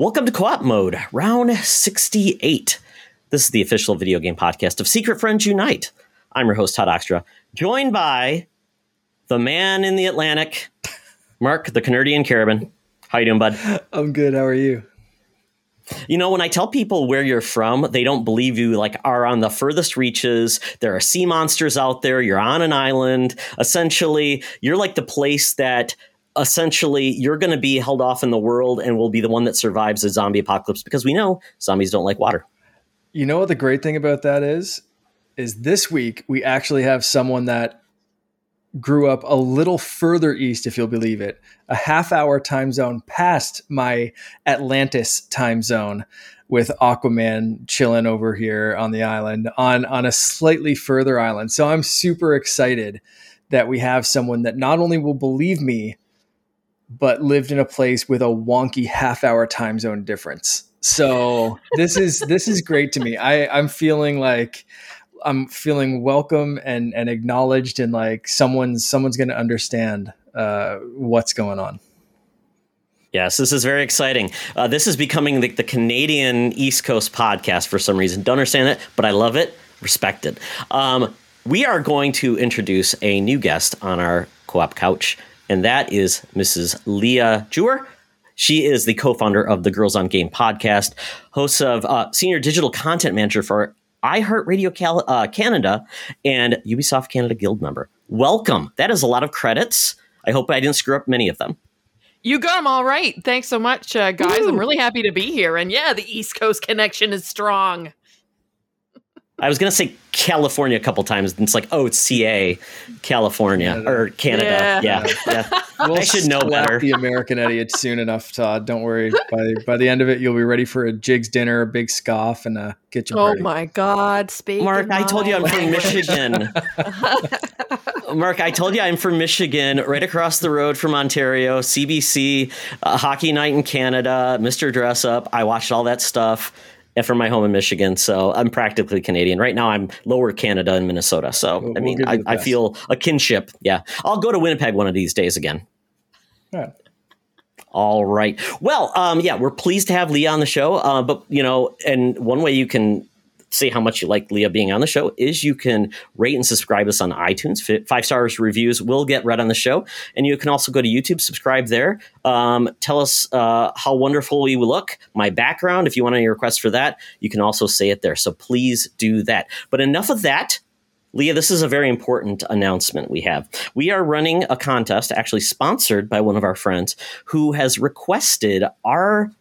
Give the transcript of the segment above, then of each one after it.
Welcome to Co op Mode, round 68. This is the official video game podcast of Secret Friends Unite. I'm your host, Todd Oxtra, joined by the man in the Atlantic, Mark the Canadian Carabin. How you doing, bud? I'm good. How are you? You know, when I tell people where you're from, they don't believe you like are on the furthest reaches. There are sea monsters out there. You're on an island. Essentially, you're like the place that essentially you're going to be held off in the world and will be the one that survives a zombie apocalypse because we know zombies don't like water. You know what the great thing about that is? Is this week we actually have someone that grew up a little further east, if you'll believe it, a half hour time zone past my Atlantis time zone with Aquaman chilling over here on the island on, on a slightly further island. So I'm super excited that we have someone that not only will believe me, but lived in a place with a wonky half hour time zone difference. So this is this is great to me. I, I'm feeling like I'm feeling welcome and and acknowledged and like someone's someone's going to understand uh, what's going on. Yes, this is very exciting. Uh, this is becoming the, the, Canadian East Coast podcast for some reason. Don't understand it, but I love it. Respect it. Um, we are going to introduce a new guest on our co-op couch, and that is Mrs. Leah Jewer. She is the co-founder of the Girls on Game podcast, host of uh, senior digital content manager for iHeartRadio Cal- uh, Canada, and Ubisoft Canada Guild member. Welcome. That is a lot of credits. I hope I didn't screw up many of them. You got them all right. Thanks so much, uh, guys. Woo. I'm really happy to be here. And yeah, the East Coast connection is strong. I was going to say California a couple times. And it's like, oh, it's CA, California Canada. or Canada. Yeah, yeah. yeah. We'll I should know better. The American idiot soon enough, Todd. Don't worry. By by the end of it, you'll be ready for a Jiggs dinner, a big scoff, and a kitchen oh party. Oh my God, Speak Mark, I told you I'm from Michigan. Mark, I told you I'm from Michigan, right across the road from Ontario. CBC, uh, Hockey Night in Canada, Mr. Dress Up. I watched all that stuff from my home in Michigan. So I'm practically Canadian. Right now, I'm lower Canada and Minnesota. So, we'll, I mean, we'll I, I, feel a kinship. Yeah. I'll go to Winnipeg one of these days again. Yeah. All right. Well, um, yeah, we're pleased to have Leah on the show. Uh, but, you know, and one way you can say how much you like Leah being on the show is you can rate and subscribe us on iTunes. Five stars reviews will get read on the show. And you can also go to YouTube, subscribe there. Um, tell us uh, how wonderful you look, my background. If you want any requests for that, you can also say it there. So please do that. But enough of that. Leah, this is a very important announcement we have. We are running a contest, actually sponsored by one of our friends, who has requested our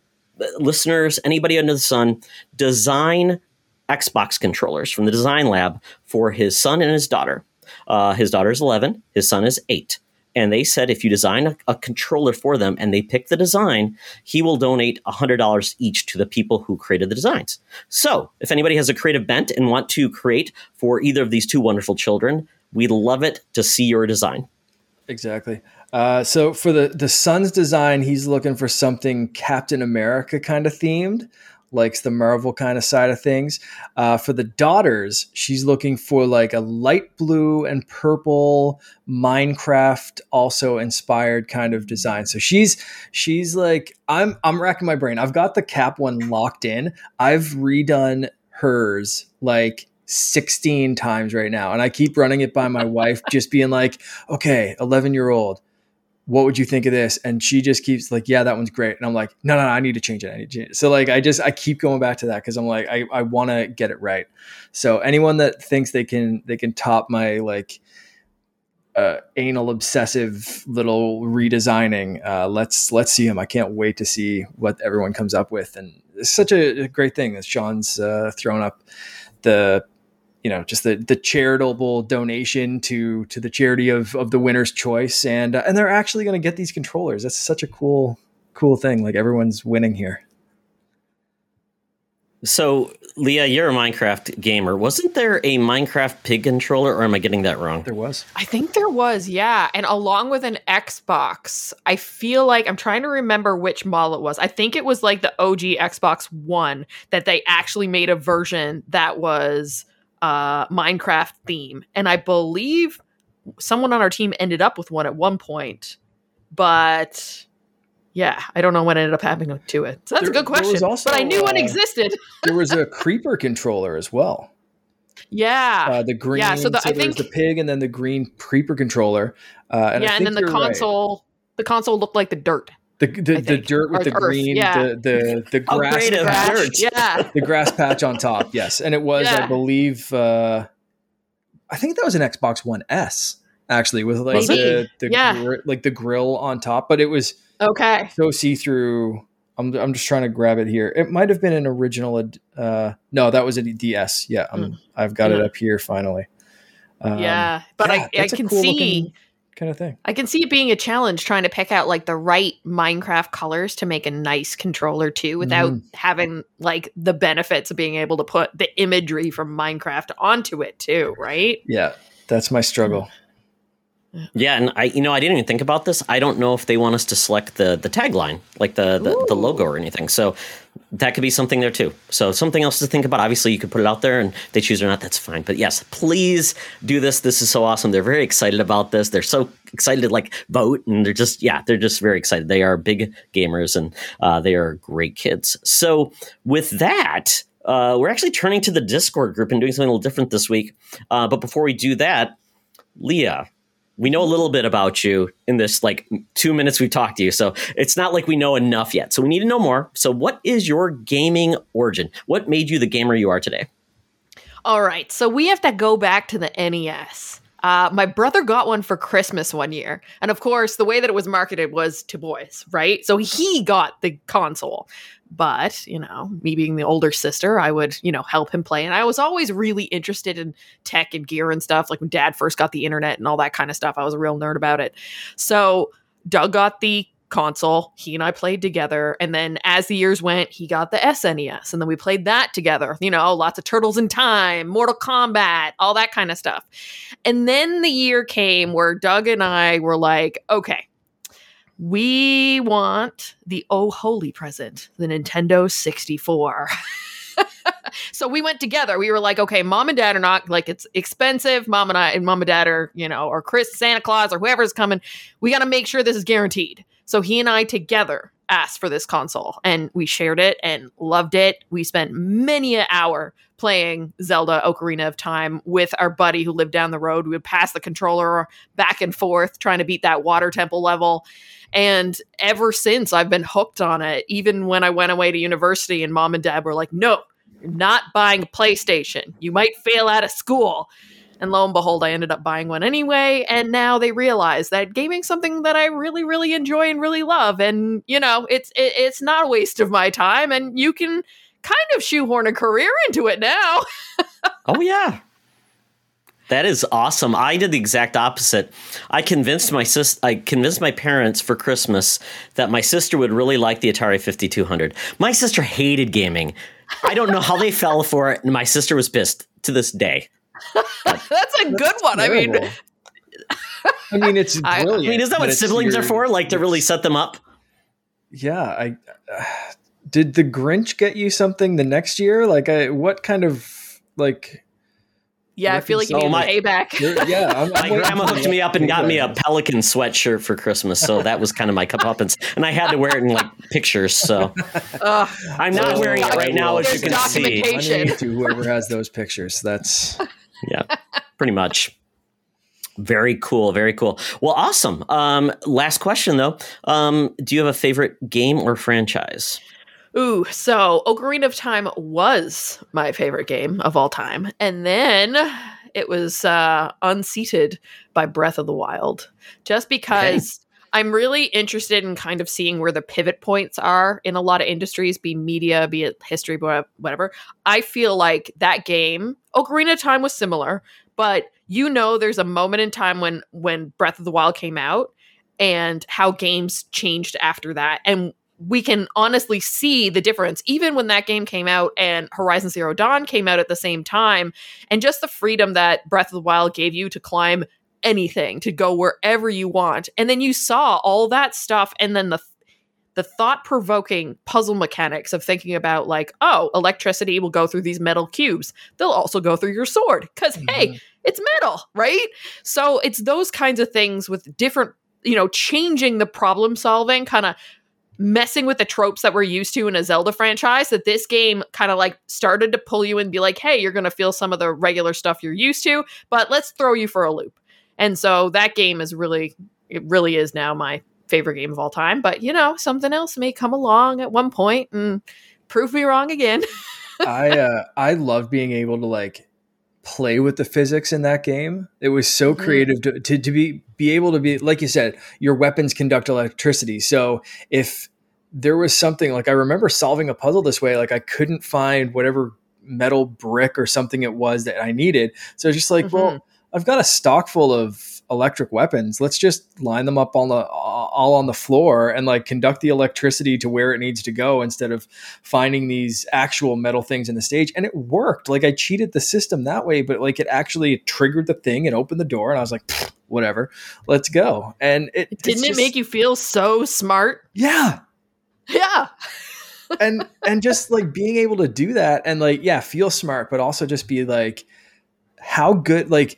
listeners, anybody under the sun, design Xbox controllers from the design lab for his son and his daughter. Uh, his daughter is 11, his son is 8. And they said if you design a, a controller for them and they pick the design, he will donate $100 each to the people who created the designs. So if anybody has a creative bent and want to create for either of these two wonderful children, we'd love it to see your design. Exactly. Uh, so for the the son's design, he's looking for something Captain America kind of themed likes the Marvel kind of side of things. Uh, for the daughters, she's looking for like a light blue and purple Minecraft also inspired kind of design. So she's she's like I'm I'm racking my brain. I've got the cap one locked in. I've redone hers like 16 times right now and I keep running it by my wife just being like, "Okay, 11 year old what would you think of this? And she just keeps like, yeah, that one's great. And I'm like, no, no, no I need to change it. I need to it. So like, I just, I keep going back to that. Cause I'm like, I, I want to get it right. So anyone that thinks they can, they can top my like, uh, anal obsessive little redesigning. Uh, let's, let's see him. I can't wait to see what everyone comes up with. And it's such a, a great thing that Sean's, uh, thrown up the you know just the the charitable donation to to the charity of of the winner's choice. And uh, and they're actually going to get these controllers. That's such a cool cool thing. Like everyone's winning here. So leah you're a minecraft gamer. Wasn't there a minecraft pig controller or am i getting that wrong? There was. I think there was yeah. And along with an xbox. I feel like i'm trying to remember which model it was. I think it was like the og xbox one that they actually made a version that was uh, Minecraft theme. And I believe someone on our team ended up with one at one point. But yeah, I don't know what ended up happening to it. So that's There- a good question. also, but I knew one uh, existed. There was a creeper controller as well. Yeah. Uh, the green, Yeah, so the- I think- the pig, and then the green creeper controller. Uh, and I yeah, and then the you're right. console the console looked like the dirt. The the, the dirt with Or the the earth, green, yeah. the the the grass, patch. Yeah. the grass patch on top. Yes, and it was, I believe, uh, I think that was an Xbox One S actually with like Was the, the Yeah. gri- like the grill on top, but it was Okay. so see through. I'm I'm just trying to grab it here. It might have been an original. Uh, no, that was a DS. Yeah, I'm, I've got it Hmm. Up here finally. Um, yeah. But yeah, I, I can cool see looking kind of thing. I can see it being a challenge trying to pick out like the right Minecraft colors to make a nice controller too without Mhm. having like the benefits of being able to put the imagery from Minecraft onto it too, right? Yeah, that's my struggle. Yeah, and I, you know, I didn't even think about this. I don't know if they want us to select the the tagline, like the the, the logo or anything. So that could be something there too. So something else to think about. Obviously, you could put it out there, and they choose or not, that's fine. But yes, please do this. This is so awesome. They're very excited about this. They're so excited to like vote, and they're just yeah, they're just very excited. They are big gamers, and uh, they are great kids. So with that. Uh, we're actually turning to the Discord group and doing something a little different this week. Uh, but before we do that, Leah, we know a little bit about you in this like two minutes we've talked to you. So it's not like we know enough yet. So we need to know more. So what is your gaming origin? What made you the gamer you are today? All right, so we have to go back to the NES. Uh, my brother got one for Christmas one year. And of course, the way that it was marketed was to boys, right? So he got the console. But, you know, me being the older sister, I would, you know, help him play. And I was always really interested in tech and gear and stuff. Like when dad first got the internet and all that kind of stuff, I was a real nerd about it. So Doug got the console. He and I played together. And then as the years went, he got the SNES. And then we played that together. You know, lots of Turtles in Time, Mortal Kombat, all that kind of stuff. And then the year came where Doug and I were like, okay, we want the oh holy present, the Nintendo 64. so we went together. We were like, okay, mom and dad are not like it's expensive. Mom and I and mom and dad are, you know, or Chris, Santa Claus, or whoever's coming. We got to make sure this is guaranteed. So he and I together asked for this console and we shared it and loved it. We spent many an hour playing Zelda Ocarina of Time with our buddy who lived down the road. We would pass the controller back and forth trying to beat that water temple level. And ever since I've been hooked on it, even when I went away to university and mom and dad were like, no, you're not buying a PlayStation. You might fail out of school. And lo and behold, I ended up buying one anyway. And now they realize that gaming's something that I really, really enjoy and really love. And you know, it's it, it's not a waste of my time, and you can kind of shoehorn a career into it now. Oh yeah. That is awesome. I did the exact opposite. I convinced my sis I convinced my parents for Christmas that my sister would really like the Atari 5200. My sister hated gaming. I don't know how they fell for it and my sister was pissed to this day. That's a good one. I mean, I mean, it's I- I brilliant. I mean, is that what siblings your- are for? Like to really set them up? Yeah, I uh, did. The Grinch get you something the next year? Like, I, what kind of like? yeah, I feel like you Oh, need my- payback. Yeah, I'm, I'm My waiting grandma for hooked me up and got me a pelican sweatshirt for Christmas, so that was kind of my comeuppance, and I had to wear it in like pictures. So Ugh. I'm not So, wearing it right now, as you can see. documentation. Money to whoever has those pictures. That's Yeah, pretty much. Very cool. Very cool. Well, awesome. Um, last question though. Um, do you have a favorite game or franchise? Ooh, so Ocarina of Time was my favorite game of all time. And then it was uh, unseated by Breath of the Wild. Just because I'm really interested in kind of seeing where the pivot points are in a lot of industries, be media, be it history, whatever. I feel like that game, Ocarina of Time was similar, but you know there's a moment in time when when Breath of the Wild came out and how games changed after that. And we can honestly see the difference even when that game came out and Horizon Zero Dawn came out at the same time and just the freedom that Breath of the Wild gave you to climb anything to go wherever you want. And then you saw all that stuff and then the the thought-provoking puzzle mechanics of thinking about like oh electricity will go through these metal cubes. They'll also go through your sword cuz hey mm-hmm. it's metal right? So it's those kinds of things with different you know changing the problem solving kind of messing with the tropes that we're used to in a Zelda franchise that this game kind of like started to pull you and be like, hey, you're going to feel some of the regular stuff you're used to, but let's throw you for a loop. And so that game is really, it really is now my favorite game of all time. But you know, something else may come along at one point and prove me wrong again. I uh, I love being able to like play with the physics in that game. It was so mm-hmm. creative to, to, to be be able to be like you said, your weapons conduct electricity. So if there was something like I remember solving a puzzle this way, like I couldn't find whatever metal brick or something it was that I needed. So just like, mm-hmm. well, I've got a stock full of electric weapons. Let's just line them up on the all on the floor and like conduct the electricity to where it needs to go instead of finding these actual metal things in the stage. And it worked. Like I cheated the system that way, but like it actually triggered the thing and opened the door, and I was like, whatever, let's go. And it didn't it make you feel so smart. Yeah, yeah. and and just like being able to do that and like yeah, feel smart, but also just be like, how good like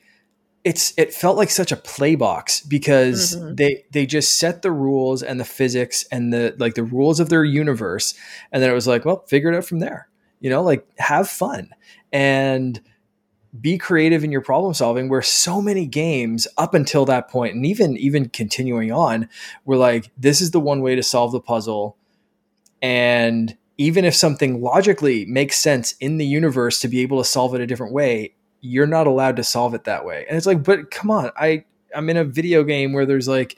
it's it felt like such a play box because mm-hmm. they they just set the rules and the physics and the like the rules of their universe. And then it was like well figure it out from there. You know like have fun and be creative in your problem solving where so many games up until that point and even even continuing on were like this is the one way to solve the puzzle. And even if something logically makes sense in the universe to be able to solve it a different way you're not allowed to solve it that way. And it's like, but come on, I I'm in a video game where there's like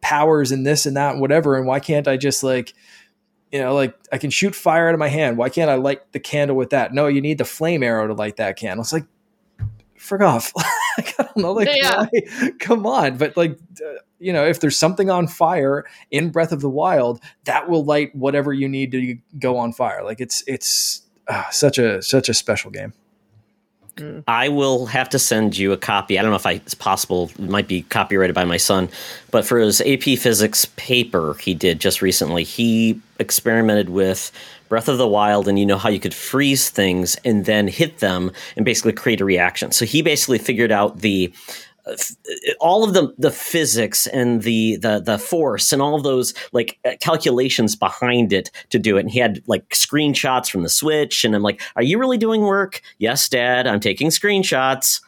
powers and this and that and whatever, and why can't I just like you know, like I can shoot fire out of my hand. Why can't I light the candle with that? No, you need the flame arrow to light that candle. It's like, frick off. I don't know, like, yeah. why? come on. But like, uh, you know, if there's something on fire in Breath of the Wild, that will light whatever you need to go on fire. Like, it's it's uh, such a such a special game. Mm. I will have to send you a copy. I don't know if I, it's possible. It might be copyrighted by my son, but for his AP Physics paper he did just recently, he experimented with Breath of the Wild, and you know how you could freeze things and then hit them and basically create a reaction. So he basically figured out the all of the the physics and the the the force and all of those like uh, calculations behind it to do it. And he had like screenshots from the switch and i'm like are you really doing work? Yes dad i'm taking screenshots.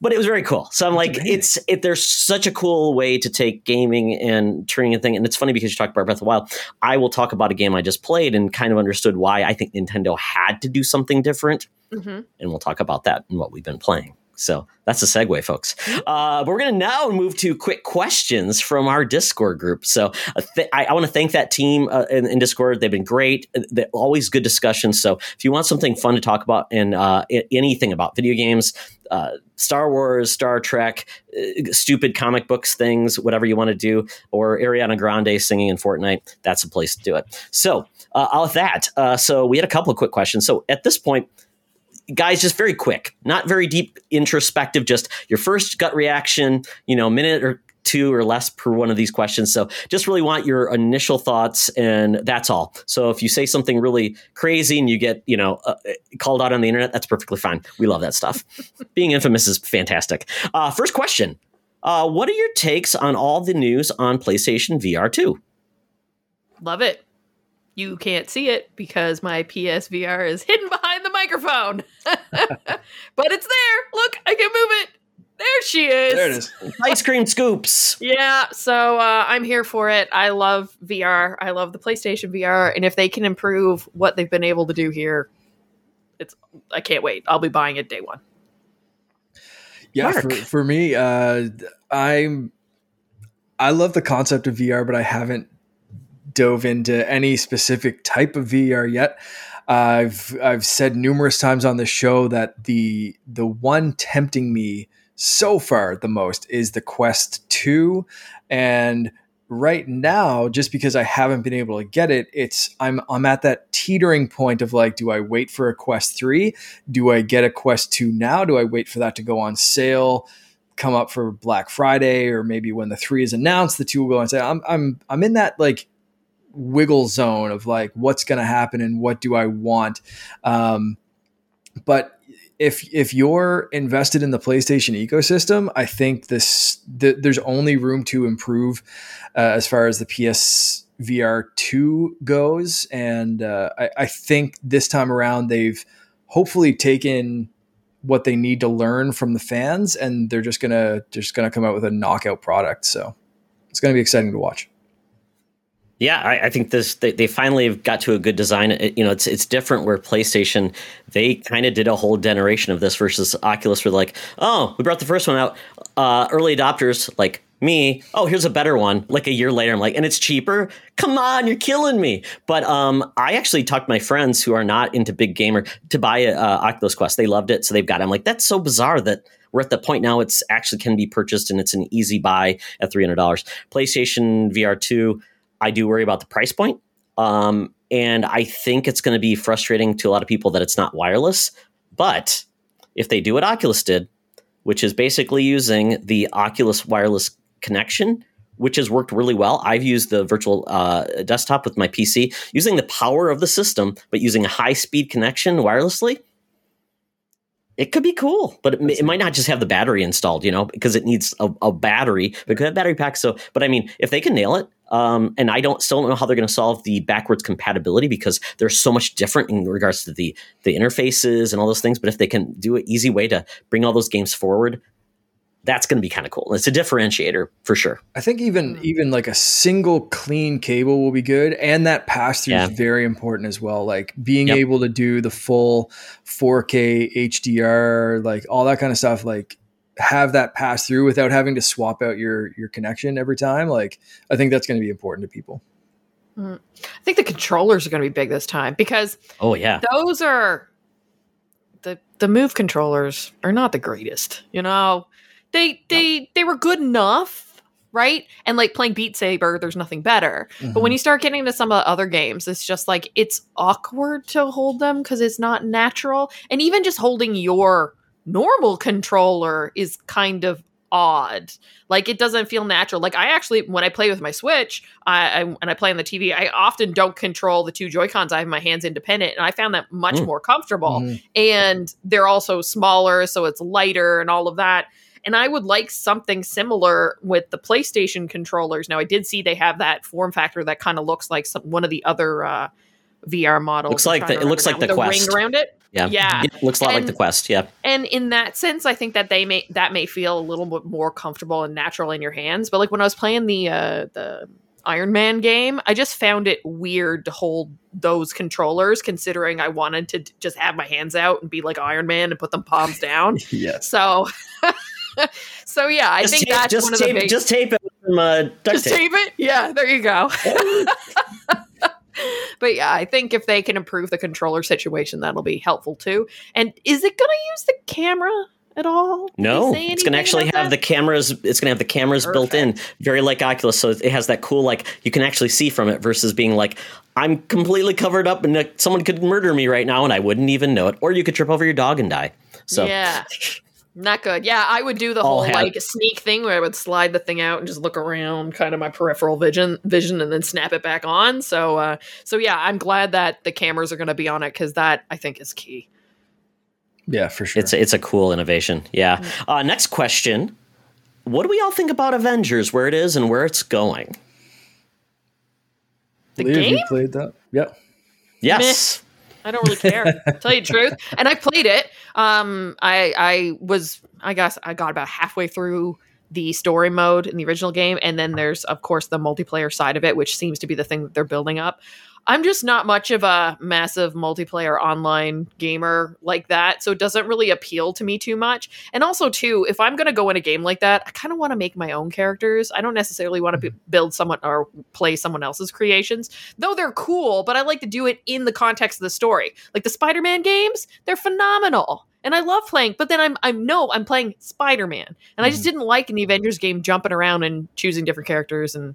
But it was very cool. So i'm like it's it there's such a cool way to take gaming and turning a thing. And it's funny because you talked about breath of the wild. I will talk about a game i just played and kind of understood why i think nintendo had to do something different. Mm-hmm. and we'll talk about that and what we've been playing so that's a segue, folks. Uh, but we're going to now move to quick questions from our Discord group. So uh, th- I, I want to thank that team uh, in, in, Discord. They've been great. Uh, they're always good discussions. So if you want something fun to talk about and uh, anything about video games, uh, Star Wars, Star Trek, stupid comic books things, whatever you want to do, or Ariana Grande singing in Fortnite, that's a place to do it. So uh, with that, so we had a couple of quick questions. So at this point, guys, just very quick, not very deep introspective, just your first gut reaction, you know, a minute or two or less per one of these questions. So just really want your initial thoughts, and that's all. So if you say something really crazy and you get, you know, uh, called out on the internet, that's perfectly fine. We love that stuff. Being infamous is fantastic. Uh, first question. Uh, what are your takes on all the news on PlayStation VR 2? Love it. You can't see it because my PSVR is hidden behind the microphone. but it's there. Look, I can move it. There she is. There it is. Ice cream scoops. Yeah, so uh, I'm here for it. I love VR. I love the PlayStation VR, and if they can improve what they've been able to do here, it's I can't wait. I'll be buying it day one. Yeah, for, for me, uh, I'm I love the concept of VR, but I haven't dove into any specific type of VR yet. I've I've said numerous times on the show that the the one tempting me so far the most is the Quest 2 and right now just because I haven't been able to get it it's I'm I'm at that teetering point of like do I wait for a Quest 3 do I get a Quest 2 now? Do I wait for that to go on sale come up for Black Friday or maybe when the 3 is announced the 2 will go and say I'm I'm I'm in that like wiggle zone of like what's going to happen and what do I want. Um, but if if you're invested in the PlayStation ecosystem, I think this the, there's only room to improve uh, as far as the PS VR two goes, and uh, I, I think this time around they've hopefully taken what they need to learn from the fans, and they're just gonna just gonna come out with a knockout product. So it's gonna be exciting to watch. Yeah, I, I, think this they, they finally got to a good design. It, you know, it's it's different where PlayStation they kind of did a whole generation of this versus Oculus were like, oh, we brought the first one out. Uh, early adopters like me, oh, here's a better one. Like a year later, I'm like, and it's cheaper. Come on, you're killing me. But um, I actually talked to my friends who are not into big gamer to buy a uh, Oculus Quest. They loved it, so they've got. It. I'm like, that's so bizarre that we're at the point now it's actually can be purchased and it's an easy buy at three hundred dollars. PlayStation VR two I do worry about the price point. Um, and I think it's going to be frustrating to a lot of people that it's not wireless. But if they do what Oculus did, which is basically using the Oculus wireless connection, which has worked really well. I've used the virtual uh, desktop with my PC using the power of the system, but using a high speed connection wirelessly it could be cool, but it, it, might not just have the battery installed, you know, because it needs a, a battery. But could have battery pack. So, but I mean, if they can nail it, um, and I don't still don't know how they're going to solve the backwards compatibility because there's so much different in regards to the the interfaces and all those things. But if they can do an easy way to bring all those games forward, that's going to be kind of cool. It's a differentiator for sure. I think even mm. even like a single clean cable will be good, and that pass through yeah. is very important as well. Like being yep. able to do the full 4K HDR, like all that kind of stuff. Like have that pass through without having to swap out your your connection every time. Like I think that's going to be important to people. Mm. I think the controllers are going to be big this time because oh yeah, those are the the move controllers are not the greatest. You know, they they they were good enough, right? And like playing Beat Saber, there's nothing better. Mm-hmm. But when mm-hmm. you start getting into some of the other games, it's just like it's awkward to hold them because it's not natural. And even just holding your normal controller is kind of odd. Like it doesn't feel natural. Like I actually, when I play with my Switch, I, I and I play on the TV, I often don't control the two Joy Cons. I have my hands independent, and I found that much mm. more comfortable. Mm. And they're also smaller, so it's lighter and all of that. And I would like something similar with the PlayStation controllers. Now, I did see they have that form factor that kind of looks like some, one of the other uh, VR model. Looks like the, it looks like the, Quest ring around it. Yeah, yeah, it looks a lot and, like the Quest. Yeah, and in that sense, I think that they may that may feel a little bit more comfortable and natural in your hands. But like when I was playing the uh, the Iron Man game, I just found it weird to hold those controllers, considering I wanted to just have my hands out and be like Iron Man and put them palms down. yeah. So. so yeah, I just think tape, that's just one tape, of the big. Just tape it from uh, duct just tape. tape it. Yeah, there you go. but yeah, I think if they can improve the controller situation, that'll be helpful too. And is it going to use the camera? At all? No, it's going to actually have that? the cameras. It's going to have the cameras Perfect. built in, very like Oculus. So it has that cool, like you can actually see from it, versus being like I'm completely covered up and someone could murder me right now and I wouldn't even know it, or you could trip over your dog and die. So yeah, Not good. Yeah, I would do the whole like sneak thing where I would slide the thing out and just look around, kind of my peripheral vision, vision, and then snap it back on. So, uh, so yeah, I'm glad that the cameras are going to be on it because that I think is key. Yeah, for sure. It's a, it's a cool innovation. Yeah. Mm-hmm. Uh, next question: What do we all think about Avengers? Where it is and where it's going? The game. You played that? Yep. Yes. Meh. I don't really care. tell you the truth. And I played it. Um, I I was I guess I got about halfway through the story mode in the original game, and then there's of course the multiplayer side of it, which seems to be the thing that they're building up. I'm just not much of a massive multiplayer online gamer like that, so it doesn't really appeal to me too much. And also, too, if I'm going to go in a game like that, I kind of want to make my own characters. I don't necessarily want to build someone or play someone else's creations, though they're cool. But I like to do it in the context of the story. Like the Spider-Man games, they're phenomenal and I love playing. But then I'm I'm no, I'm playing Spider Man, and. I just mm. didn't like in the Avengers game jumping around and choosing different characters, and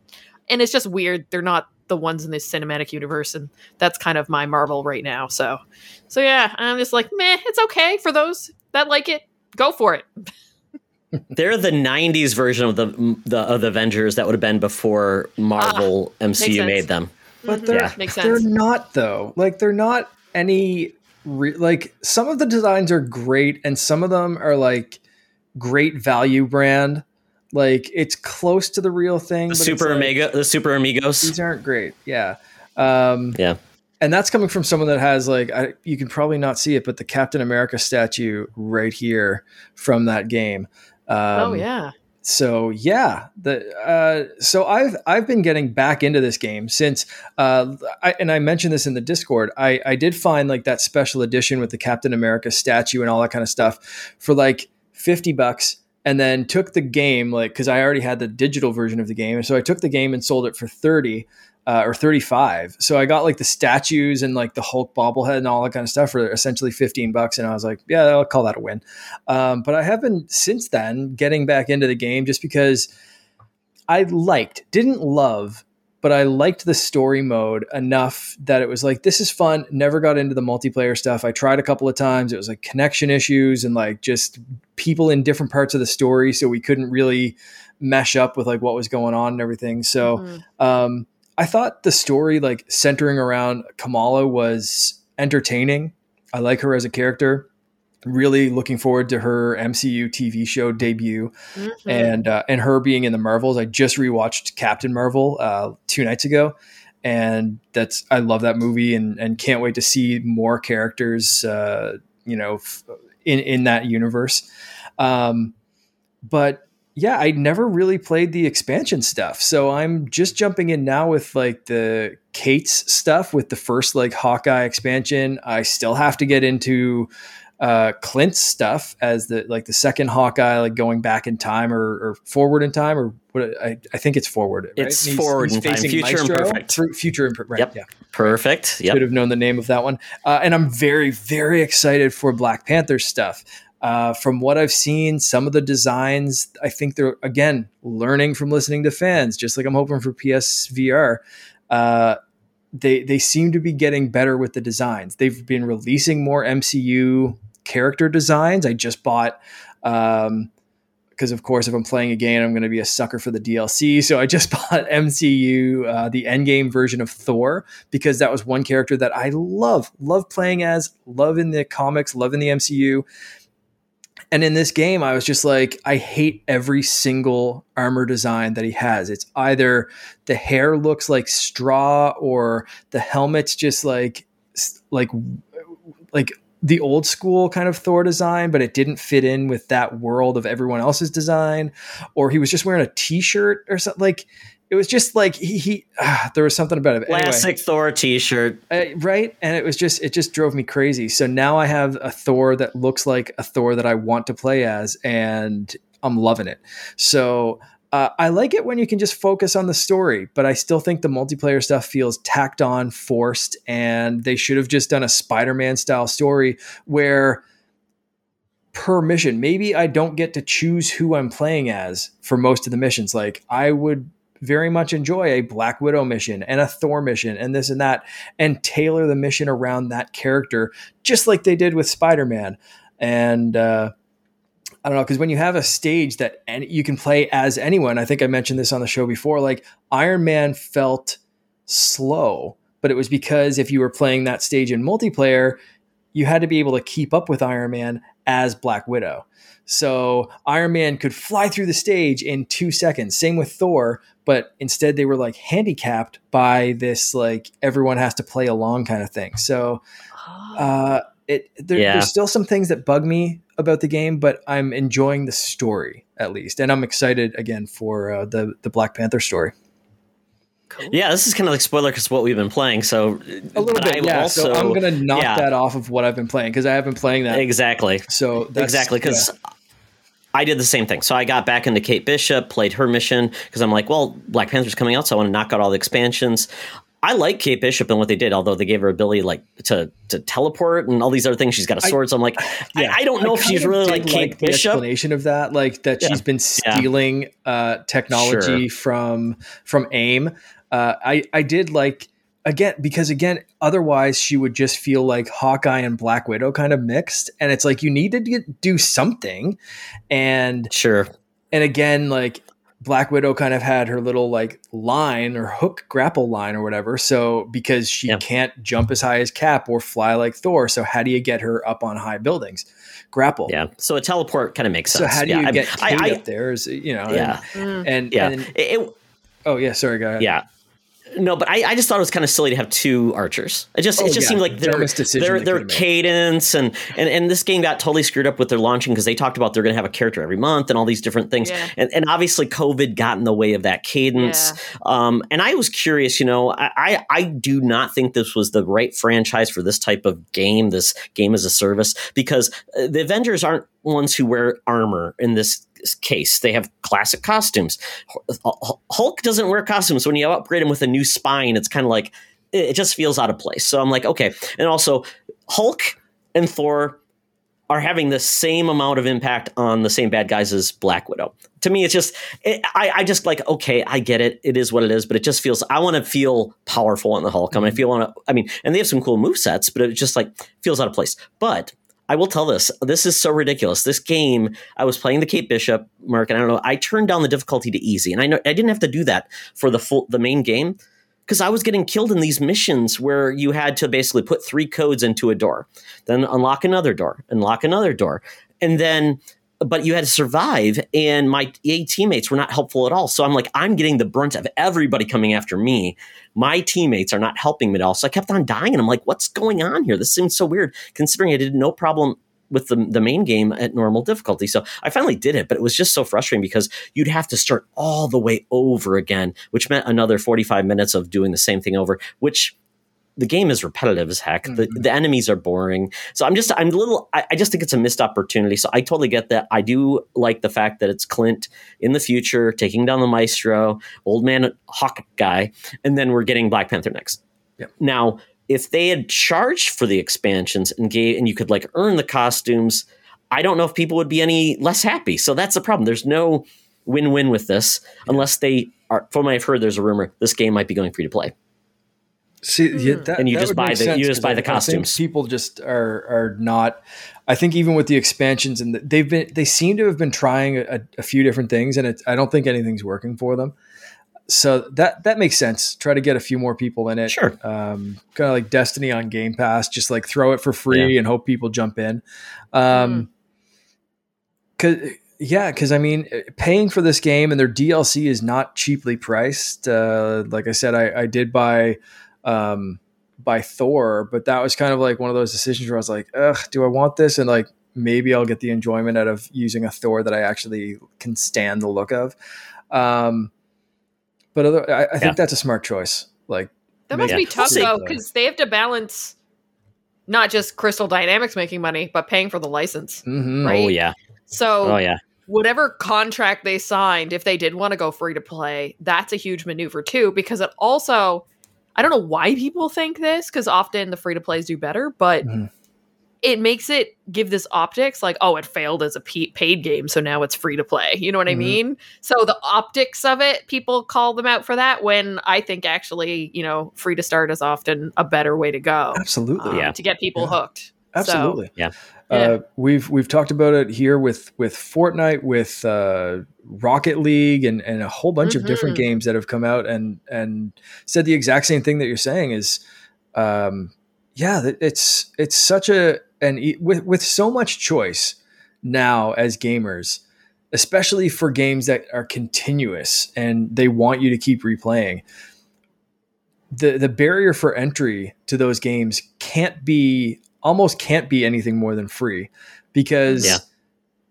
and it's just weird. They're not the ones in this cinematic universe, and that's kind of my Marvel right now. So, so yeah, I'm just like, meh, it's okay for those that like it. Go for it. They're the '90s version of the the of the Avengers that would have been before Marvel ah, MCU made them. But they're yeah. they're not though. Like they're not any re- like some of the designs are great, and some of them are like great value brand Like it's close to the real thing. The but it's super like, the super amigos. These aren't great. Yeah. Um, Yeah. and that's coming from someone that has like I, you can probably not see it, but the Captain America statue right here from that game. Um, oh yeah. so yeah the uh, so i've i've been getting back into this game since uh, I, and i mentioned this in the discord i i did find like that special edition with the captain america statue and all that kind of stuff for like 50 bucks and then took the game like because i already had the digital version of the game so i took the game and sold it for 30 uh, or 35 so i got like the statues and like the hulk bobblehead and all that kind of stuff for essentially 15 bucks and i was like yeah i'll call that a win. Um, but I have been since then getting back into the game just because I liked, didn't love, but I liked the story mode enough that it was like, this is fun. Never got into the multiplayer stuff. I tried a couple of times. It was like connection issues and like just people in different parts of the story. So we couldn't really mesh up with like what was going on and everything. So, Mhm. um, I thought the story, like centering around Kamala, was entertaining. I like her as a character. Really looking forward to her MCU TV show debut Mhm. and uh, and her being in the Marvels. I just rewatched Captain Marvel uh, two nights ago, and that's I love that movie and and can't wait to see more characters. Uh, you know, f- in in that universe. Um, but yeah, I never really played the expansion stuff. So I'm just jumping in now with like the Kate's stuff with the first like Hawkeye expansion. I still have to get into uh, Clint's stuff as the like the second Hawkeye, like going back in time or, or forward in time, or what I, I think it's forward. right? It's He's- forward he's facing future Maestro. imperfect. Future imperfect. Right. Yep. Yeah Perfect. Yep. should have known the name of that one. Uh, and I'm very, very excited for Black Panther stuff. Uh, from what I've seen, some of the designs, I think they're again learning from listening to fans, just like I'm hoping for PSVR. Uh, they they seem to be getting better with the designs. They've been releasing more MCU character designs. I just bought. Um, because of course, if I'm playing a game, I'm going to be a sucker for the DLC. So I just bought MCU, uh, the Endgame version of Thor, because that was one character that I love, love playing as, love in the comics, love in the MCU. And in this game, I was just like, I hate every single armor design that he has. It's either the hair looks like straw or the helmet's just like, like, like the old school kind of Thor design, but it didn't fit in with that world of everyone else's design. Or he was just wearing a t-shirt or something. Like it was just like he, he ah, there was something about it. Anyway, Classic Thor T-shirt. uh, right? And it was just it just drove me crazy. So now I have a Thor that looks like a Thor that I want to play as, and I'm loving it. So. Uh, I like it when you can just focus on the story, but I still think the multiplayer stuff feels tacked on, forced, and they should have just done a Spider Man style story where per mission, maybe I don't get to choose who I'm playing as for most of the missions. Like, I would very much enjoy a Black Widow mission and a Thor mission and this and that, and tailor the mission around that character, just like they did with Spider Man. And, uh, I don't know because when you have a stage that any, you can play as anyone, I think I mentioned this on the show before. Like Iron Man felt slow, but it was because if you were playing that stage in multiplayer, you had to be able to keep up with Iron Man as Black Widow. So Iron Man could fly through the stage in two seconds. Same with Thor, but instead they were like handicapped by this like everyone has to play along kind of thing. So uh, it there, Yeah. there's still some things that bug me about the game, but I'm enjoying the story at least, and I'm excited again for uh, the the Black Panther story. Yeah, this is kind of like spoiler because what we've been playing. So A little bit, I've yeah. Also, so I'm gonna knock yeah. that off of what I've been playing because I have been playing that. exactly. So that's, exactly because I did the same thing. So I got back into Kate Bishop, played her mission because I'm like, well, Black Panther's coming out, so I want to knock out all the expansions. I like Kate Bishop and what they did, although they gave her ability like to to teleport and all these other things. She's got a sword, so I'm like, yeah. I, I don't know if she's really like Kate the Bishop. explanation of that, like that Yeah. she's been Yeah. stealing uh, technology from from AIM. Uh, I I did like again because again otherwise she would just feel like Hawkeye and Black Widow kind of mixed, and it's like you need to do something, and Sure. and again like black widow kind of had her little like line or hook grapple line or whatever so because she Yeah. can't jump as high as cap or fly like thor so how do you get her up on high buildings grapple. Yeah. So a teleport kind of makes sense. So sense. how do yeah, you I- get I, Kate I, up there? Is you know? Yeah. Mm. And and, yeah. and It- it- oh yeah, sorry, go ahead. yeah. No, but I, I just thought it was kind of silly to have two archers. It just Oh, it just yeah. seemed like their their their cadence and, and and this game got totally screwed up with their launching because they talked about they're going to have a character every month and all these different things. Yeah. And and obviously COVID got in the way of that cadence. Um, and I was curious, you know, I, I I do not think this was the right franchise for this type of game, this game as a service, because uh, the Avengers aren't ones who wear armor in this case. They have classic costumes. Hulk doesn't wear costumes. When you upgrade him with a new spine, it's kind of like it just feels out of place. So I'm like, okay. And also, Hulk and Thor are having the same amount of impact on the same bad guys as Black Widow. To me, it's just, it, I, I just like, okay, I get it. It is what it is, but it just feels, I want to feel powerful in the Hulk. I mean, I feel, on I mean, and they have some cool move sets, but it just like feels out of place. But I will tell this. This is so ridiculous. This game, I was playing the Kate Bishop, Mark, and I don't know. I turned down the difficulty to easy, and I know I didn't have to do that for the full the main game because I was getting killed in these missions where you had to basically put three codes into a door, then unlock another door, unlock another door, and then but you had to survive and my AI teammates were not helpful at all. So I'm like, I'm getting the brunt of everybody coming after me. My teammates are not helping me at all. So I kept on dying and I'm like, what's going on here? This seems so weird considering I did no problem with the, the main game at normal difficulty. So I finally did it, but it was just so frustrating because you'd have to start all the way over again, which meant another 45 minutes of doing the same thing over, which the game is repetitive as heck. The, Mhm. the enemies are boring. So I'm just, I'm a little, I, I just think it's a missed opportunity. So I totally get that. I do like the fact that it's Clint in the future taking down the Maestro, old man Hawk guy, and then we're getting Black Panther next. Yep. Now, if they had charged for the expansions and gave, and you could like earn the costumes, I don't know if people would be any less happy. So that's the problem. There's no win-win with this unless they are. From what I've heard, there's a rumor this game might be going free to play. See, yeah, Hmm. that, And you just buy make the- you sense, just 'cause buy the I think costumes. people just are are not. I think even with the expansions and the, they've been they seem to have been trying a, a few different things, and it, I don't think anything's working for them. So that that makes sense. Try to get a few more people in it. Sure. Um, kind of like Destiny on Game Pass, just like throw it for free and hope people jump in. Um, cause yeah, because I mean, paying for this game and their DLC is not cheaply priced. Uh, like I said, I, I did buy um, buy Thor, but that was kind of like one of those decisions where I was like, ugh, do I want this? And like maybe I'll get the enjoyment out of using a Thor that I actually can stand the look of. Um, but other, I, I think Yeah. that's a smart choice. Like, That must be tough though, because they have to balance not just Crystal Dynamics making money, but paying for the license. mhm. Right? Oh yeah. So Oh yeah. whatever contract they signed, if they did want to go free to play, that's a huge maneuver too, because it also I don't know why people think this, because often the free to plays do better, but Mhm. it makes it give this optics like, oh, it failed as a p- paid game, so now it's free to play. You know what Mhm. I mean? So the optics of it, people call them out for that. When I think actually, you know, free to start is often a better way to go absolutely. um, Yeah. to get people Yeah. hooked. Absolutely. Yeah. Uh, we've we've talked about it here with with Fortnite, with uh, Rocket League, and and a whole bunch of different Mhm. games that have come out and and said the exact same thing that you're saying is, um, yeah, it's it's such a and e- with with so much choice now as gamers, especially for games that are continuous and they want you to keep replaying the the barrier for entry to those games can't be almost can't be anything more than free because Yeah.